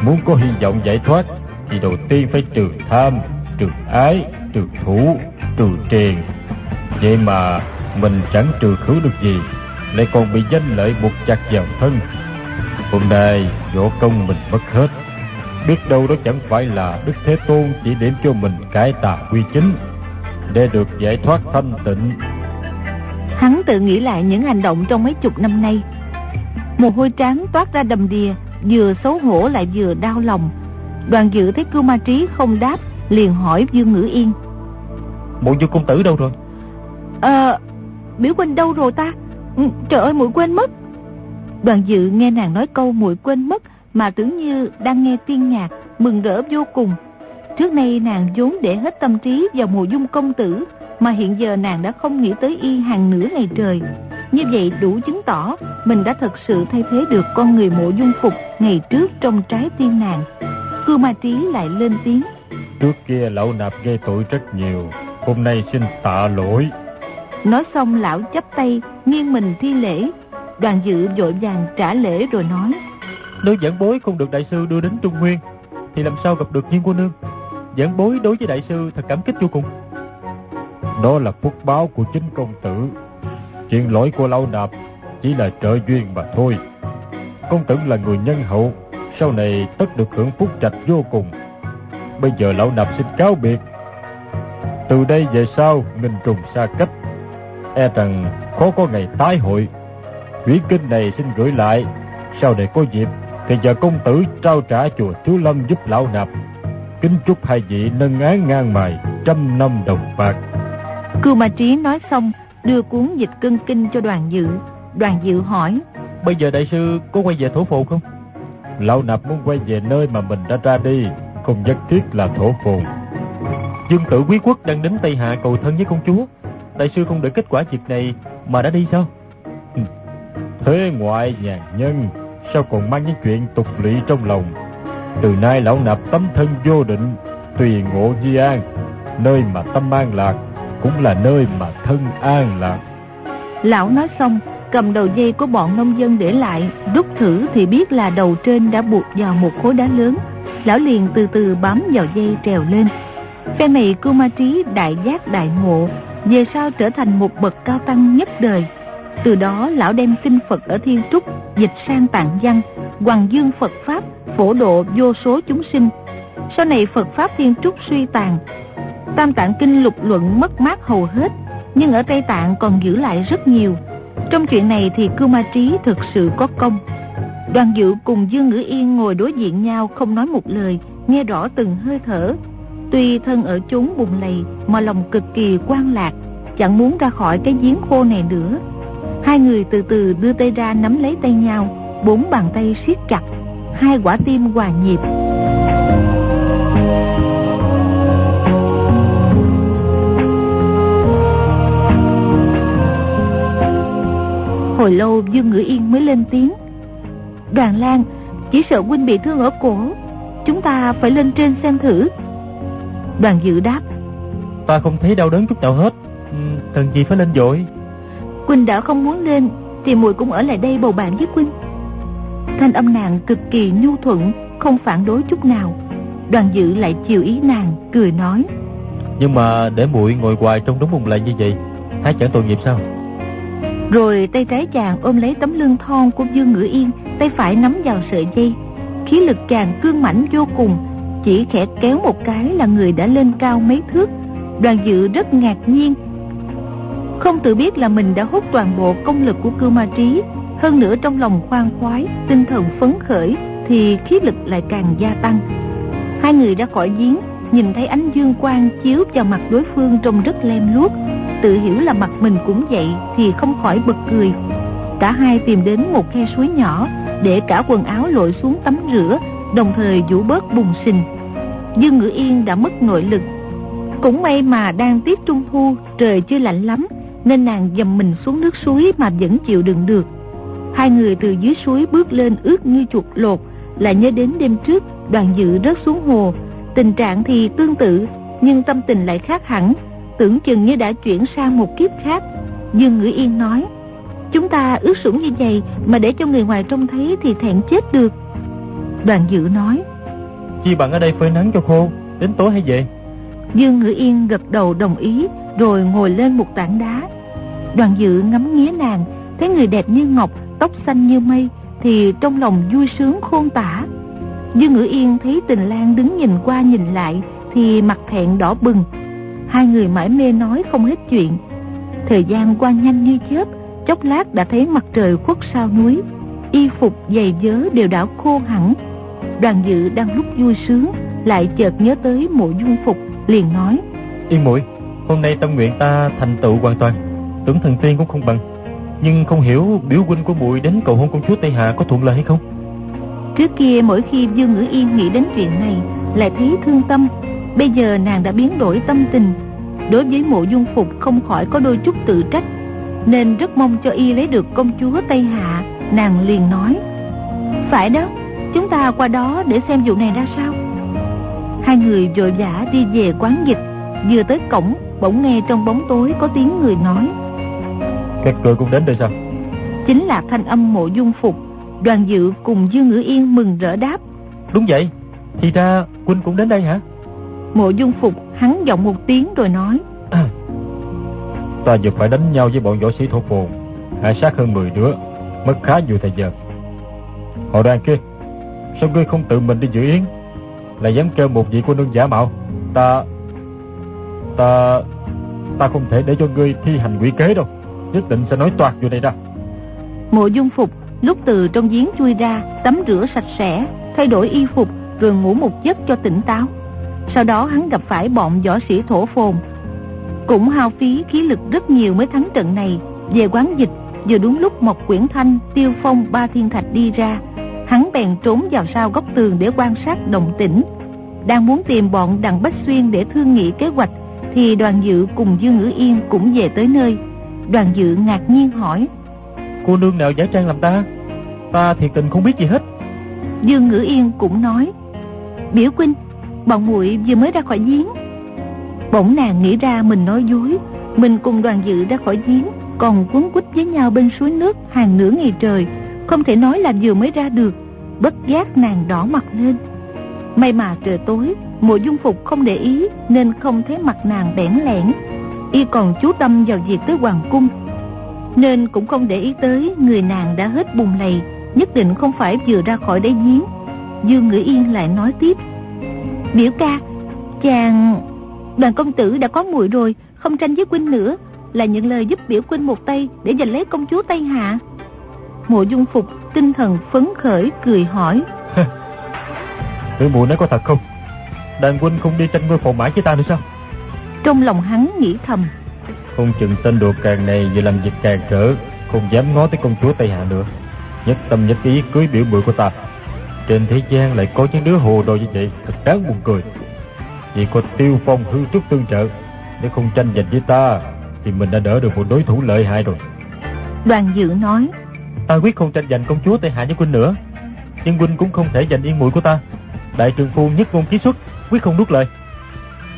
muốn có hy vọng giải thoát, thì đầu tiên phải trừ tham, trừ ái, trừ thủ, trừ triền. Vậy mà mình chẳng trừ khử được gì, lại còn bị danh lợi buộc chặt vào thân. Hôm nay võ công mình mất hết, biết đâu đó chẳng phải là Đức Thế Tôn chỉ điểm cho mình cải tà quy chính để được giải thoát thanh tịnh. Hắn tự nghĩ lại những hành động trong mấy chục năm nay. Mồ hôi trán toát ra đầm đìa, vừa xấu hổ lại vừa đau lòng. Đoàn dự thấy cưu ma trí không đáp, liền hỏi Dương Ngữ Yên. Bộ dương công tử đâu rồi? Ờ, biểu huynh đâu rồi ta? Ừ, trời ơi, muội quên mất. Đoàn dự nghe nàng nói câu muội quên mất mà tưởng như đang nghe tiên nhạc, mừng rỡ vô cùng. Trước nay nàng vốn để hết tâm trí vào mùa dung công tử, mà hiện giờ nàng đã không nghĩ tới y hàng nửa ngày trời. Như vậy đủ chứng tỏ mình đã thật sự thay thế được con người mộ dung phục ngày trước trong trái tim nàng. Cư ma trí lại lên tiếng. Trước kia lão nạp gây tội rất nhiều, hôm nay xin tạ lỗi. Nói xong lão chắp tay, nghiêng mình thi lễ. Đoàn dự vội vàng trả lễ rồi nói. Nếu giảng bối không được đại sư đưa đến Trung Nguyên, thì làm sao gặp được nhiên cô nương? Giảng bối đối với đại sư thật cảm kích vô cùng. Đó là phúc báo của chính công tử. Chuyện lỗi của lão nạp chỉ là trợ duyên mà thôi. Công tử là người nhân hậu, sau này tất được hưởng phúc trạch vô cùng. Bây giờ lão nạp xin cáo biệt. Từ đây về sau, nghìn trùng xa cách. E rằng khó có ngày tái hội. Quyển kinh này xin gửi lại. Sau này có dịp, thì giờ công tử trao trả chùa Thiếu Lâm giúp lão nạp. Kính chúc hai vị nâng án ngang mài, trăm năm đồng bạc. Cưu Ma Trí nói xong, đưa cuốn dịch cân kinh cho đoàn dự. Đoàn dự hỏi. Bây giờ đại sư có quay về thổ phồn không? Lão nạp muốn quay về nơi mà mình đã ra đi, không nhất thiết là thổ phồn. Dương tử quý quốc đang đến Tây Hạ cầu thân với công chúa. Đại sư không đợi kết quả việc này mà đã đi sao? Thế ngoại nhàn nhân, sao còn mang những chuyện tục lụy trong lòng? Từ nay lão nạp tấm thân vô định, tùy ngộ di an, nơi mà tâm an lạc, cũng là nơi mà thân an lạc. Lão nói xong, cầm đầu dây của bọn nông dân để lại, rút thử thì biết là đầu trên đã buộc vào một khối đá lớn. Lão liền từ từ bám vào dây trèo lên. Phen này cưu ma trí đại giác đại ngộ, về sau trở thành một bậc cao tăng nhất đời. Từ đó lão đem kinh Phật ở Thiên Trúc dịch sang tạng văn, Hoàng dương Phật Pháp phổ độ vô số chúng sinh. Sau này Phật Pháp Thiên Trúc suy tàn, Tam Tạng Kinh lục luận mất mát hầu hết, nhưng ở Tây Tạng còn giữ lại rất nhiều. Trong chuyện này thì Cư Ma Trí thực sự có công. Đoàn dự cùng Dương Ngữ Yên ngồi đối diện nhau không nói một lời, nghe rõ từng hơi thở. Tuy thân ở chốn bùng lầy mà lòng cực kỳ quan lạc, chẳng muốn ra khỏi cái giếng khô này nữa. Hai người từ từ đưa tay ra nắm lấy tay nhau, bốn bàn tay siết chặt, hai quả tim hòa nhịp. Hồi lâu Dương Ngữ Yên mới lên tiếng. Đoàn Lan Chỉ sợ huynh bị thương ở cổ Chúng ta phải lên trên xem thử. Đoàn dự đáp. Ta không thấy đau đớn chút nào hết Cần gì phải lên dội. Quỳnh đã không muốn lên Thì muội cũng ở lại đây bầu bạn với Quỳnh. Thanh âm nàng cực kỳ nhu thuận Không phản đối chút nào. Đoàn dự lại chiều ý nàng Cười nói. Nhưng mà để muội ngồi hoài trong đống bùng lại như vậy Há chẳng tội nghiệp sao rồi tay trái chàng ôm lấy tấm lưng thon của Dương Ngữ Yên, Tay phải nắm vào sợi dây. Khí lực chàng cương mãnh vô cùng, Chỉ khẽ kéo một cái là người đã lên cao mấy thước. Đoàn dự rất ngạc nhiên. Không tự biết là mình đã hút toàn bộ công lực của cư ma trí, Hơn nữa trong lòng khoan khoái, Tinh thần phấn khởi, Thì khí lực lại càng gia tăng. Hai người ra khỏi giếng Nhìn thấy ánh dương quang chiếu vào mặt đối phương trông rất lem luốc. Tự hiểu là mặt mình cũng vậy thì không khỏi bật cười. Cả hai tìm đến một khe suối nhỏ để cả quần áo lội xuống tắm rửa, đồng thời vũ bớt bùng sình dương ngữ yên đã mất nội lực. Cũng may mà đang tiết trung thu, trời chưa lạnh lắm, nên nàng dầm mình xuống nước suối mà vẫn chịu đựng được. Hai người từ dưới suối bước lên ướt như chuột lột lại nhớ đến đêm trước, đoàn dự rớt xuống hồ tình trạng thì tương tự nhưng tâm tình lại khác hẳn. Tưởng chừng như đã chuyển sang một kiếp khác. Dương Ngữ Yên nói Chúng ta ướt sũng như vậy Mà để cho người ngoài trông thấy thì thẹn chết được. Đoàn dự nói Chi bằng ở đây phơi nắng cho khô Đến tối hay về? Dương Ngữ Yên gật đầu đồng ý Rồi ngồi lên một tảng đá. Đoàn dự ngắm nghía nàng Thấy người đẹp như ngọc Tóc xanh như mây Thì trong lòng vui sướng khôn tả Dương Ngữ Yên thấy tình lang đứng nhìn qua nhìn lại Thì mặt thẹn đỏ bừng. Hai người mãi mê nói không hết chuyện. Thời gian qua nhanh như chớp, Chốc lát đã thấy mặt trời khuất sau núi. Y phục, giày vớ đều đã khô hẳn. Đoàn dự đang lúc vui sướng, Lại chợt nhớ tới mộ dung phục, Liền nói. Yên mũi Hôm nay tâm nguyện ta thành tựu hoàn toàn. Tưởng thần tiên cũng không bằng. Nhưng không hiểu biểu huynh của muội đến cầu hôn công chúa Tây Hạ có thuận lợi hay không? Trước kia mỗi khi Dương Ngữ Yên nghĩ đến chuyện này Lại thấy thương tâm. Bây giờ nàng đã biến đổi tâm tình. Đối với mộ dung phục không khỏi có đôi chút tự trách Nên rất mong cho y lấy được công chúa Tây Hạ Nàng liền nói. Phải đó Chúng ta qua đó để xem vụ này ra sao. Hai người vội vã đi về quán dịch Vừa tới cổng Bỗng nghe trong bóng tối có tiếng người nói. Các người cũng đến đây sao? Chính là thanh âm mộ dung phục Đoàn dự cùng Dương Ngữ Yên mừng rỡ đáp. Đúng vậy Thì ra Quynh cũng đến đây hả? Mộ dung phục hắn giọng một tiếng rồi nói. Ta vừa phải đánh nhau với bọn võ sĩ thổ phồn. Hạ sát hơn 10 đứa Mất khá nhiều thời giờ. Họ đang kia Sao ngươi không tự mình đi dự yến? Lại dám kêu một vị cô nương giả mạo Ta Ta Ta không thể để cho ngươi thi hành quỷ kế đâu. Nhất định sẽ nói toạc vô đây ra. Mộ dung phục lúc từ trong giếng chui ra, Tắm rửa sạch sẽ, Thay đổi y phục, Rồi ngủ một giấc cho tỉnh táo. Sau đó hắn gặp phải bọn võ sĩ thổ phồn. Cũng hao phí khí lực rất nhiều mới thắng trận này. Về quán dịch, Vừa đúng lúc Mộc Quyển Thanh, Tiêu Phong, Ba Thiên Thạch đi ra, Hắn bèn trốn vào sau góc tường để quan sát động tĩnh. Đang muốn tìm bọn Đặng Bách Xuyên để thương nghị kế hoạch, Thì đoàn dự cùng Dương Ngữ Yên cũng về tới nơi. Đoàn dự ngạc nhiên hỏi Cô nương nào giả trang làm ta? Ta thiệt tình không biết gì hết. Dương Ngữ Yên cũng nói, Biểu Quynh, bọn muội vừa mới ra khỏi giếng. Bỗng nàng nghĩ ra mình nói dối, mình cùng đoàn dự ra khỏi giếng, còn quấn quýt với nhau bên suối nước hàng nửa ngày trời, không thể nói là vừa mới ra được, bất giác nàng đỏ mặt lên. May mà trời tối, mùa dung phục không để ý, nên không thấy mặt nàng bẽn lẽn. Y còn chú tâm vào việc tới hoàng cung nên cũng không để ý tới người nàng đã hết bùng lầy Nhất định không phải vừa ra khỏi đáy giếng. Dương Ngữ Yên lại nói tiếp. Biểu ca Chàng Đoàn công tử đã có muội rồi Không tranh với huynh nữa. Là những lời giúp biểu huynh một tay Để giành lấy công chúa Tây Hạ Mộ dung phục tinh thần phấn khởi cười hỏi. Tử muội nói có thật không? Đàn huynh không đi tranh ngôi phò mã với ta nữa sao? Trong lòng hắn nghĩ thầm Không chừng tên đồ càng này vừa làm việc càng trở Không dám ngó tới công chúa Tây Hạ nữa. Nhất tâm nhất ý cưới biểu bự của ta. Trên thế gian lại có những đứa hồ đồ như vậy Thật đáng buồn cười. Chỉ có tiêu phong hư trúc tương trợ Nếu không tranh giành với ta Thì mình đã đỡ được một đối thủ lợi hại rồi. Đoàn dự nói Ta quyết không tranh giành công chúa Tây Hạ với huynh nữa. Nhưng huynh cũng không thể giành yên muội của ta. Đại trường phu nhất ngôn ký xuất Quyết không nuốt lời.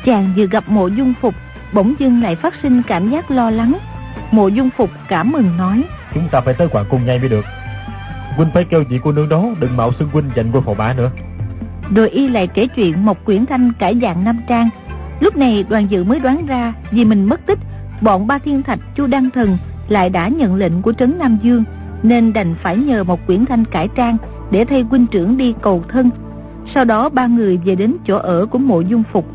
Chàng vừa gặp mộ dung phục Bỗng dưng lại phát sinh cảm giác lo lắng. Mộ dung phục cảm mừng nói. Chúng ta phải tới hoàng cung ngay mới được. Huynh phải kêu vị cô nương đó Đừng mạo xưng huynh giành ngôi phò mã nữa. Rồi y lại kể chuyện Mộc Quyển Thanh cải dạng Nam Trang. Lúc này đoàn dự mới đoán ra Vì mình mất tích Bọn ba thiên thạch chu đăng thần Lại đã nhận lệnh của Trấn Nam Dương Nên đành phải nhờ Mộc Quyển Thanh cải trang Để thay huynh trưởng đi cầu thân. Sau đó ba người về đến chỗ ở của mộ dung phục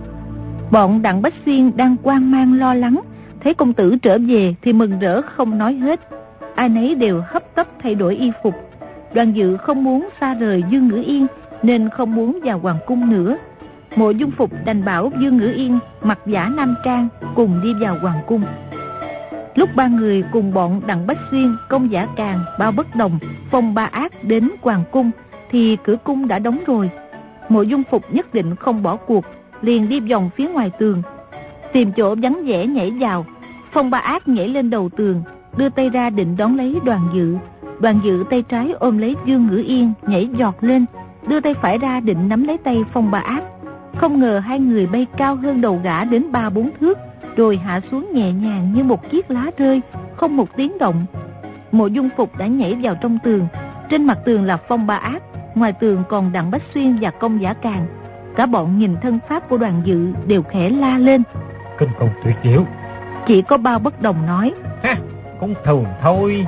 Bọn Đặng Bách Xuyên đang quan mang lo lắng. Thấy công tử trở về thì mừng rỡ không nói hết. Ai nấy đều hấp tấp thay đổi y phục. Đoàn dự không muốn xa rời Dương Ngữ Yên Nên không muốn vào hoàng cung nữa. Mộ dung phục đành bảo Dương Ngữ Yên Mặc giả nam trang cùng đi vào hoàng cung. Lúc ba người cùng bọn Đặng Bách Xuyên Công giả Càng, Bao Bất Đồng Phong Ba Ác đến hoàng cung Thì cửa cung đã đóng rồi. Mộ dung phục nhất định không bỏ cuộc. Liền đi vòng phía ngoài tường. Tìm chỗ vắng vẻ nhảy vào, Phong Ba Ác nhảy lên đầu tường, Đưa tay ra định đón lấy đoàn dự. Đoàn dự tay trái ôm lấy Dương Ngữ Yên, Nhảy giọt lên, Đưa tay phải ra định nắm lấy tay Phong Ba Ác. Không ngờ hai người bay cao hơn đầu gã đến ba bốn thước, Rồi hạ xuống nhẹ nhàng như một chiếc lá rơi, Không một tiếng động. Mộ dung phục đã nhảy vào trong tường, Trên mặt tường là Phong Ba Ác, Ngoài tường còn Đặng Bách Xuyên và Công Giả Càng. Cả bọn nhìn thân pháp của đoàn dự Đều khẽ la lên. Kinh công tuyệt diệu. Chỉ có bao bất đồng nói. Ha, cũng thường thôi.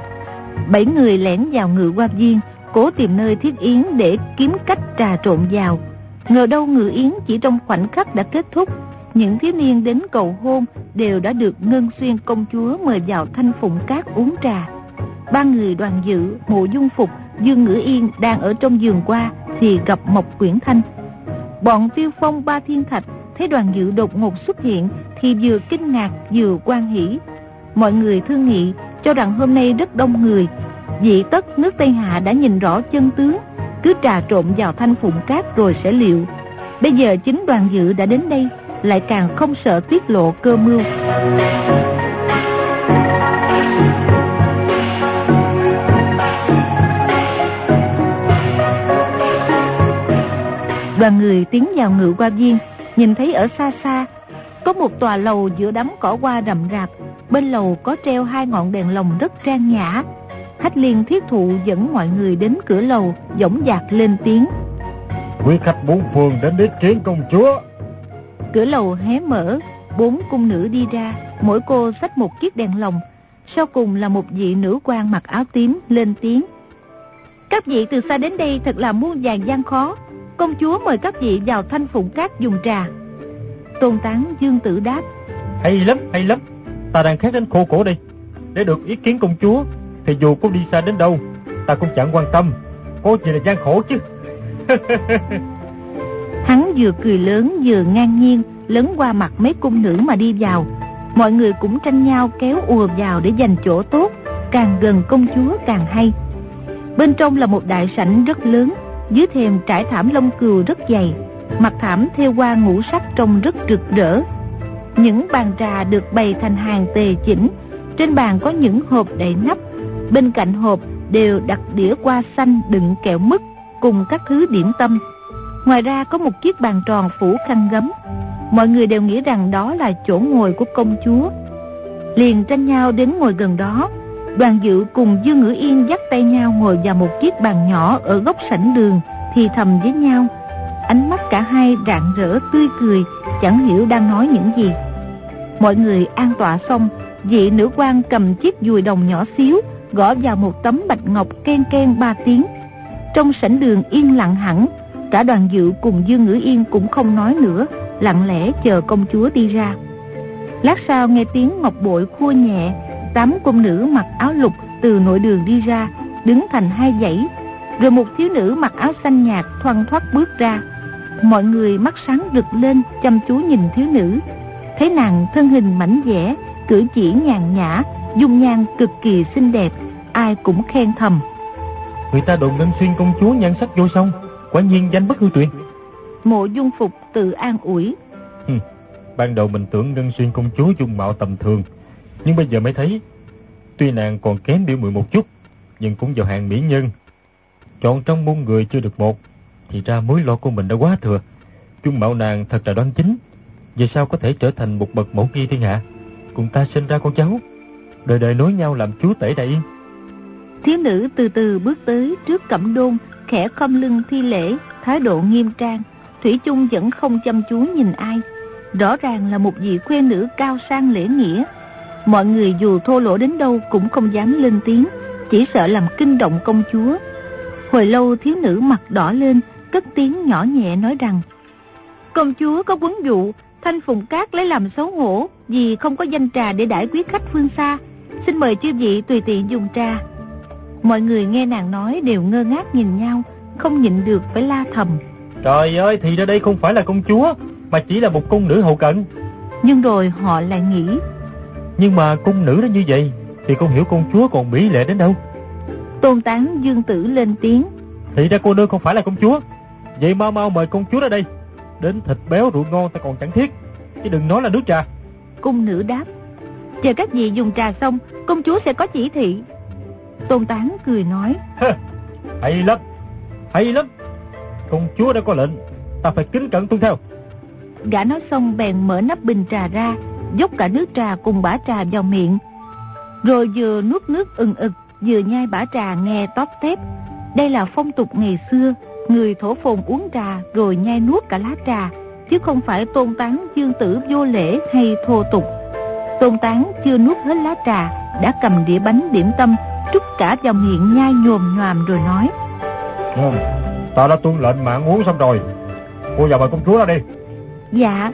Bảy người lẻn vào ngự qua viên Cố tìm nơi thiết yến để kiếm cách trà trộn vào. Ngờ đâu ngự yến chỉ trong khoảnh khắc đã kết thúc Những thiếu niên đến cầu hôn Đều đã được Ngân Xuyên công chúa mời vào thanh phụng cát uống trà. Ba người đoàn dự, mộ dung phục, dương ngữ yên đang ở trong giường qua Thì gặp Mộc Quyển Thanh Bọn tiêu phong ba thiên thạch thấy đoàn dự đột ngột xuất hiện Thì vừa kinh ngạc vừa quan hỷ Mọi người thương nghị cho rằng hôm nay rất đông người. Dị tất nước Tây Hạ đã nhìn rõ chân tướng, cứ trà trộn vào thanh phụng cát rồi sẽ liệu. Bây giờ chính đoàn dự đã đến đây, lại càng không sợ tiết lộ cơ mưu. Đoàn người tiến vào ngự qua viên, nhìn thấy ở xa xa, có một tòa lầu giữa đám cỏ hoa rậm rạp, Bên lầu có treo hai ngọn đèn lồng rất trang nhã. Hách liên thiết thụ dẫn mọi người đến cửa lầu Dõng dạc lên tiếng. Quý khách bốn phương đến đích kiến công chúa. Cửa lầu hé mở Bốn cung nữ đi ra. Mỗi cô xách một chiếc đèn lồng. Sau cùng là một vị nữ quan mặc áo tím lên tiếng. Các vị từ xa đến đây thật là muôn vàng gian khó Công chúa mời các vị vào thanh phụng cát dùng trà. Tôn tán dương tử đáp Hay lắm, hay lắm. Ta đang khát đến khô cổ đây. Để được ý kiến công chúa Thì dù có đi xa đến đâu Ta cũng chẳng quan tâm. Có gì là gian khổ chứ. Hắn vừa cười lớn vừa ngang nhiên Lấn qua mặt mấy cung nữ mà đi vào. Mọi người cũng tranh nhau kéo ùa vào để giành chỗ tốt. Càng gần công chúa càng hay. Bên trong là một đại sảnh rất lớn dưới thềm trải thảm lông cừu rất dày Mặt thảm theo hoa ngũ sắc trông rất rực rỡ những bàn trà được bày thành hàng tề chỉnh, trên bàn có những hộp đậy nắp, bên cạnh hộp đều đặt đĩa qua xanh đựng kẹo mứt cùng các thứ điểm tâm. Ngoài ra có một chiếc bàn tròn phủ khăn gấm. Mọi người đều nghĩ rằng đó là chỗ ngồi của công chúa. Liền tranh nhau đến ngồi gần đó. Đoàn dự cùng Dương Ngữ Yên dắt tay nhau ngồi vào một chiếc bàn nhỏ ở góc sảnh đường, thì thầm với nhau. Ánh mắt cả hai rạng rỡ tươi cười, chẳng hiểu đang nói những gì. Mọi người an tọa xong, vị nữ quan cầm chiếc dùi đồng nhỏ xíu, gõ vào một tấm bạch ngọc ken ken ba tiếng, Trong sảnh đường yên lặng hẳn, cả đoàn dự cùng Dương Ngữ Yên cũng không nói nữa, lặng lẽ chờ công chúa đi ra. Lát sau nghe tiếng ngọc bội khua nhẹ, tám cung nữ mặc áo lục từ nội đường đi ra, đứng thành hai dãy, rồi một thiếu nữ mặc áo xanh nhạt thoăn thoắt bước ra. Mọi người mắt sáng rực lên chăm chú nhìn thiếu nữ, thấy nàng thân hình mảnh dẻ, cử chỉ nhàn nhã, dung nhan cực kỳ xinh đẹp, ai cũng khen thầm. Người ta đồn ngân xuyên công chúa nhan sắc vô song, quả nhiên danh bất hư truyền. Mộ dung phục tự an ủi. Ban đầu mình tưởng ngân xuyên công chúa dung mạo tầm thường, nhưng bây giờ mới thấy, tuy nàng còn kém biểu mười một chút, nhưng cũng vào hàng mỹ nhân. Chọn trong muôn người chưa được một, thì ra mối lo của mình đã quá thừa. Dung mạo nàng thật là đoan chính, về sao có thể trở thành một bậc mẫu nghi thiên hạ, cùng ta sinh ra con cháu, đời đời nối nhau làm chúa tể đại yên. Thiếu nữ từ từ bước tới trước cẩm đôn, khẽ khom lưng thi lễ, thái độ nghiêm trang. Thủy chung vẫn không chăm chú nhìn ai. Rõ ràng là một vị khuê nữ cao sang lễ nghĩa. Mọi người dù thô lỗ đến đâu cũng không dám lên tiếng, chỉ sợ làm kinh động công chúa. Hồi lâu thiếu nữ mặt đỏ lên, cất tiếng nhỏ nhẹ nói rằng Công chúa có quấn dụ, Thanh Phùng Cát lấy làm xấu hổ vì không có danh trà để đãi quý khách phương xa. Xin mời chư vị tùy tiện dùng trà. Mọi người nghe nàng nói đều ngơ ngác nhìn nhau, không nhịn được phải la thầm. Trời ơi, thì ra đây không phải là công chúa, mà chỉ là một cung nữ hậu cận. Nhưng rồi họ lại nghĩ. Nhưng mà cung nữ đó như vậy, thì không hiểu công chúa còn mỹ lệ đến đâu. Tôn tán dương tử lên tiếng. Thì ra cô nương không phải là công chúa. Vậy mau mau mời công chúa ra đây. Đến thịt béo rượu ngon ta còn chẳng thiết. Chứ đừng nói là nước trà. Cung nữ đáp. Chờ các vị dùng trà xong, công chúa sẽ có chỉ thị. Tôn Tán cười nói. hay lắm, hay lắm. Công chúa đã có lệnh, ta phải kính cẩn tuân theo. Gã nói xong bèn mở nắp bình trà ra, dốc cả nước trà cùng bả trà vào miệng. Rồi vừa nuốt nước ừng ực, vừa nhai bả trà nghe tóp tép. Đây là phong tục ngày xưa, người thổ phồn uống trà rồi nhai nuốt cả lá trà, chứ không phải tôn tán dương tử vô lễ hay thô tục. Tôn tán chưa nuốt hết lá trà, đã cầm đĩa bánh điểm tâm, trút cả vào miệng nhai nhồm nhòm rồi nói. Ừ, ta đã tuân lệnh mà uống xong rồi, cô vào mời công chúa ra đi. Dạ.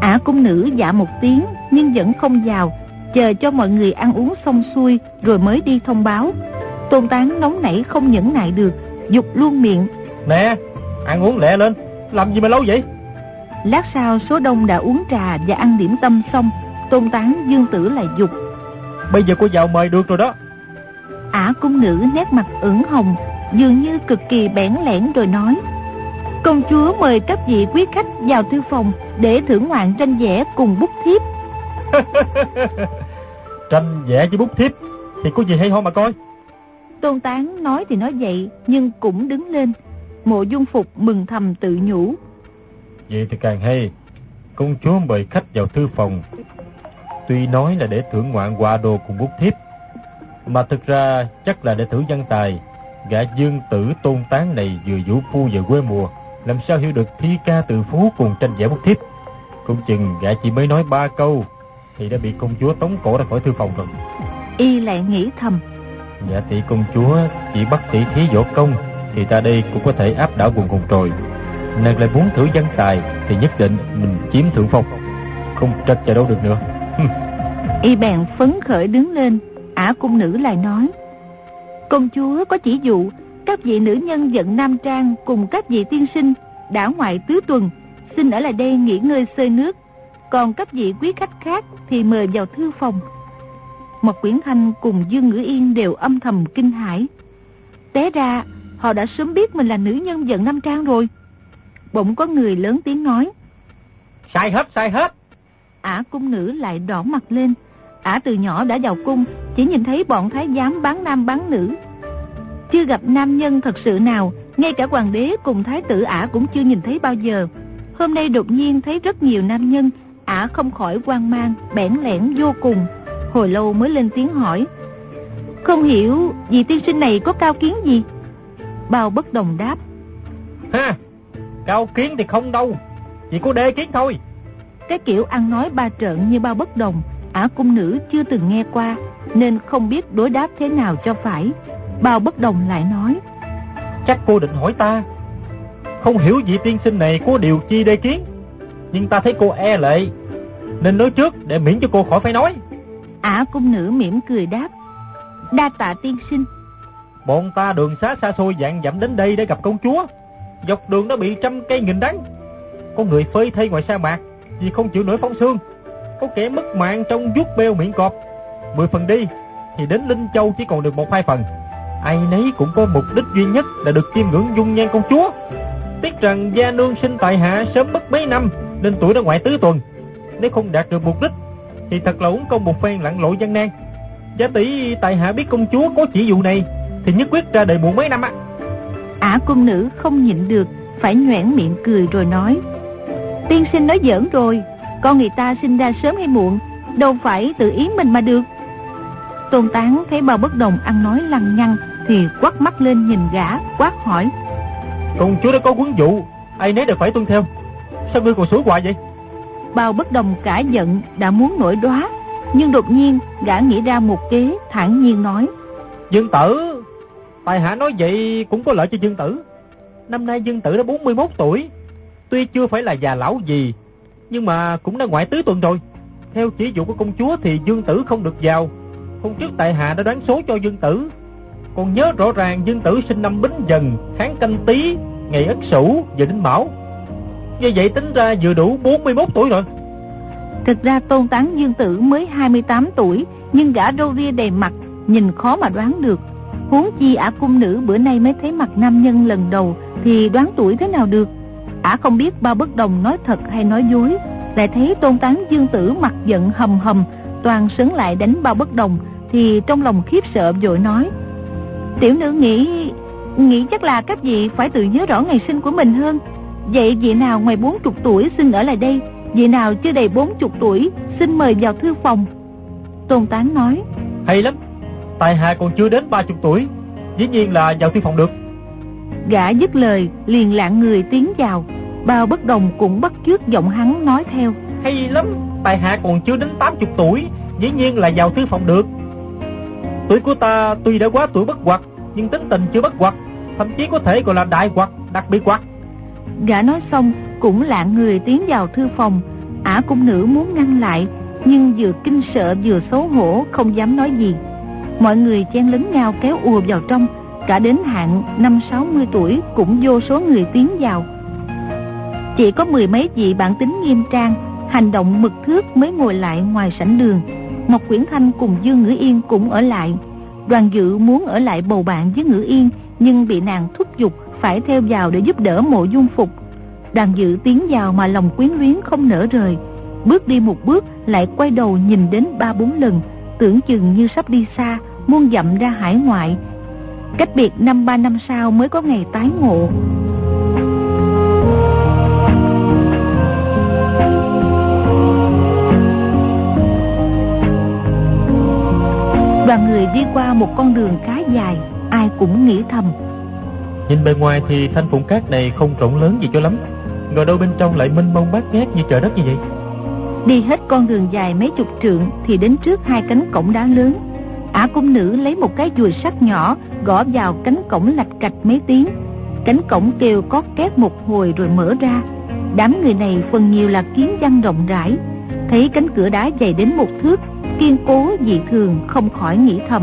Ả cung nữ dạ một tiếng nhưng vẫn không vào, chờ cho mọi người ăn uống xong xuôi rồi mới đi thông báo. Tôn tán nóng nảy không nhẫn nại được, dục luôn miệng. Nè, ăn uống lẹ lên, làm gì mà lâu vậy? Lát sau số đông đã uống trà và ăn điểm tâm xong, tôn tán dương tử lại dục. Bây giờ cô vào mời được rồi đó. Ả cung nữ nét mặt ửng hồng, dường như cực kỳ bẽn lẽn rồi nói. Công chúa mời các vị quý khách vào thư phòng để thưởng ngoạn tranh vẽ cùng bút thiếp. tranh vẽ với bút thiếp thì có gì hay ho mà coi. Tôn Tán nói thì nói vậy nhưng cũng đứng lên. Mộ dung phục mừng thầm tự nhủ. Vậy thì càng hay. Công chúa mời khách vào thư phòng. Tuy nói là để thưởng ngoạn quà đồ cùng bút thiếp. Mà thực ra chắc là để thử văn tài. Gã dương tử tôn tán này vừa vũ phu vừa quê mùa. Làm sao hiểu được thi ca tự phú cùng tranh vẽ bút thiếp. Cũng chừng gã chỉ mới nói ba câu. Thì đã bị công chúa tống cổ ra khỏi thư phòng rồi. Y lại nghĩ thầm. Dạ tỷ công chúa chỉ bắt tỷ thí võ công thì ta đây cũng có thể áp đảo quần hùng rồi. Nàng lại muốn thử văn tài thì nhất định mình chiếm thượng phong. Không trách cho đâu được nữa. y bèn phấn khởi đứng lên, ả cung nữ lại nói. Công chúa có chỉ dụ các vị nữ nhân giận nam trang cùng các vị tiên sinh đã ngoại tứ tuần xin ở lại đây nghỉ ngơi xơi nước còn các vị quý khách khác thì mời vào thư phòng Mộc Quyển Thanh cùng Dương Ngữ Yên đều âm thầm kinh hãi. Té ra, họ đã sớm biết mình là nữ nhân giận Nam Trang rồi. Bỗng có người lớn tiếng nói. Sai hết, sai hết. Ả cung nữ lại đỏ mặt lên. Ả từ nhỏ đã vào cung, chỉ nhìn thấy bọn thái giám bán nam bán nữ. Chưa gặp nam nhân thật sự nào, ngay cả hoàng đế cùng thái tử Ả cũng chưa nhìn thấy bao giờ. Hôm nay đột nhiên thấy rất nhiều nam nhân, Ả không khỏi quan mang, bẽn lẽn vô cùng hồi lâu mới lên tiếng hỏi. Không hiểu vị tiên sinh này có cao kiến gì? Bao bất đồng đáp. Ha, cao kiến thì không đâu, chỉ có đê kiến thôi. Cái kiểu ăn nói ba trợn như bao bất đồng, ả cung nữ chưa từng nghe qua, nên không biết đối đáp thế nào cho phải. Bao bất đồng lại nói. Chắc cô định hỏi ta. Không hiểu vị tiên sinh này có điều chi đê kiến Nhưng ta thấy cô e lệ Nên nói trước để miễn cho cô khỏi phải nói. Ả cung nữ mỉm cười đáp Đa tạ tiên sinh. Bọn ta đường xá xa xôi dạng dặm đến đây để gặp công chúa. Dọc đường đã bị trăm cây nghìn đắng. Có người phơi thây ngoài sa mạc Vì không chịu nổi phong xương. Có kẻ mất mạng trong vuốt beo miệng cọp. Mười phần đi Thì đến Linh Châu chỉ còn được một hai phần Ai nấy cũng có mục đích duy nhất Là được chiêm ngưỡng dung nhan công chúa. Tiếc rằng gia nương sinh tại hạ sớm mất mấy năm, Nên tuổi đã ngoại tứ tuần. Nếu không đạt được mục đích, Thì thật là uống công một phen lặn lội gian nan. Giá tỷ tại hạ biết công chúa có chỉ vụ này, Thì nhất quyết ra đời muộn mấy năm á Ả cung nữ không nhịn được, Phải nhoẻn miệng cười rồi nói, Tiên sinh nói giỡn rồi, Con người ta sinh ra sớm hay muộn, Đâu phải tự ý mình mà được. Tôn tán thấy bao bất đồng ăn nói lăng nhăng Thì quắt mắt lên nhìn gã Quát hỏi. Công chúa đã có quấn dụ Ai nấy đều phải tuân theo. Sao ngươi còn suối quạ vậy? Bao bất đồng cả giận đã muốn nổi đóa Nhưng đột nhiên gã nghĩ ra một kế thản nhiên nói. Dương tử Tài hạ nói vậy cũng có lợi cho Dương tử. Năm nay Dương tử đã 41 tuổi Tuy chưa phải là già lão gì Nhưng mà cũng đã ngoại tứ tuần rồi. Theo chỉ dụ của công chúa thì Dương tử không được vào Hôm trước tại hạ đã đoán số cho Dương tử. Còn nhớ rõ ràng Dương tử sinh năm Bính Dần Tháng canh tý, Ngày Ất Sửu Giờ Đinh Mão Như vậy tính ra vừa đủ 41 tuổi rồi. Thực ra tôn tán dương tử mới 28 tuổi Nhưng gã râu ria đầy mặt Nhìn khó mà đoán được. Huống chi ả cung nữ bữa nay mới thấy mặt nam nhân lần đầu Thì đoán tuổi thế nào được? Ả không biết bao bất đồng nói thật hay nói dối. Lại thấy tôn tán dương tử mặt giận hầm hầm Toàn sấn lại đánh bao bất đồng. Thì trong lòng khiếp sợ vội nói Tiểu nữ nghĩ Nghĩ chắc là các vị phải tự nhớ rõ ngày sinh của mình hơn. Vậy vị nào ngoài 40 tuổi xin ở lại đây Vị nào chưa đầy 40 tuổi Xin mời vào thư phòng. Tôn Tán nói Hay lắm Tài hạ còn chưa đến 30 tuổi Dĩ nhiên là vào thư phòng được. Gã dứt lời liền lạng người tiến vào. Bao bất đồng cũng bắt chước giọng hắn nói theo Hay lắm Tài hạ còn chưa đến 80 tuổi Dĩ nhiên là vào thư phòng được Tuổi của ta tuy đã quá tuổi bất hoặc Nhưng tính tình chưa bất hoặc Thậm chí có thể gọi là đại hoặc Đặc biệt hoặc Gã nói xong, cũng lạng người tiến vào thư phòng. Ả cung nữ muốn ngăn lại, nhưng vừa kinh sợ vừa xấu hổ, không dám nói gì. Mọi người chen lấn nhau kéo ùa vào trong, cả đến hạn năm sáu mươi tuổi cũng vô số người tiến vào. Chỉ có mười mấy vị bản tính nghiêm trang, hành động mực thước mới ngồi lại ngoài sảnh đường. Mộc Quyển Thanh cùng Dương Ngữ Yên cũng ở lại. Đoàn dự muốn ở lại bầu bạn với Ngữ Yên, Nhưng bị nàng thúc giục phải theo vào để giúp đỡ mộ dung phục. Đoàn dự tiến vào mà lòng quyến luyến không nở rời. Bước đi một bước, lại quay đầu nhìn đến ba bốn lần, Tưởng chừng như sắp đi xa, Muôn dặm ra hải ngoại. Cách biệt năm ba năm sau mới có ngày tái ngộ. Đoàn người đi qua một con đường khá dài Ai cũng nghĩ thầm. Nhìn bề ngoài thì thanh phụng cát này không rộng lớn gì cho lắm. Ngồi đâu bên trong lại mênh mông bát ngát như trời đất như vậy? Đi hết con đường dài mấy chục trượng Thì đến trước hai cánh cổng đá lớn. Ả cung nữ lấy một cái dùi sắt nhỏ Gõ vào cánh cổng lạch cạch mấy tiếng. Cánh cổng kêu có két một hồi rồi mở ra. Đám người này phần nhiều là kiến văn rộng rãi. Thấy cánh cửa đá dày đến một thước Kiên cố dị thường không khỏi nghĩ thầm.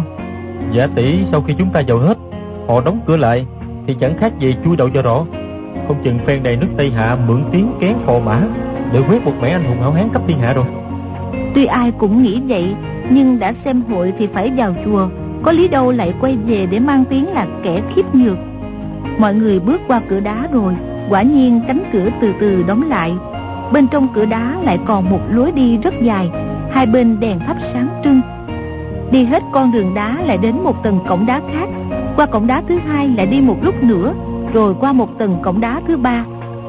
Giả tỷ sau khi chúng ta vào hết Họ đóng cửa lại Thì chẳng khác gì chui đầu cho rõ không chừng phen này nước Tây Hạ mượn tiếng kén phò mã Để quét một mẻ anh hùng hảo hán cấp thiên hạ rồi. Tuy ai cũng nghĩ vậy Nhưng đã xem hội thì phải vào chùa Có lý đâu lại quay về để mang tiếng là kẻ khiếp nhược. Mọi người bước qua cửa đá rồi Quả nhiên cánh cửa từ từ đóng lại. Bên trong cửa đá lại còn một lối đi rất dài Hai bên đèn thắp sáng trưng Đi hết con đường đá lại đến một tầng cổng đá khác Qua cổng đá thứ hai lại đi một lúc nữa rồi qua một tầng cổng đá thứ ba.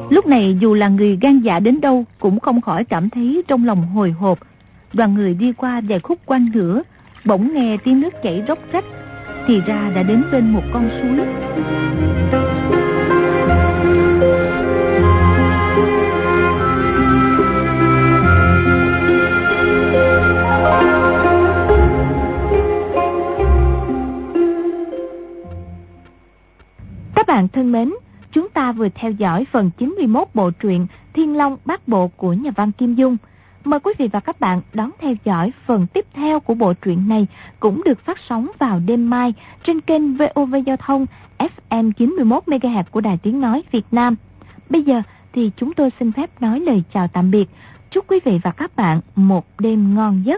Lúc này dù là người gan dạ đến đâu cũng không khỏi cảm thấy trong lòng hồi hộp. Đoàn người đi qua vài khúc quanh nữa, bỗng nghe tiếng nước chảy róc rách, thì ra đã đến bên một con suối. Các bạn bạn thân mến, chúng ta vừa theo dõi phần 91 bộ truyện Thiên Long Bát Bộ của nhà văn Kim Dung. Mời quý vị và các bạn đón theo dõi phần tiếp theo của bộ truyện này cũng được phát sóng vào đêm mai trên kênh VOV Giao thông FM 91 MHz của Đài Tiếng Nói Việt Nam. Bây giờ thì chúng tôi xin phép nói lời chào tạm biệt. Chúc quý vị và các bạn một đêm ngon giấc.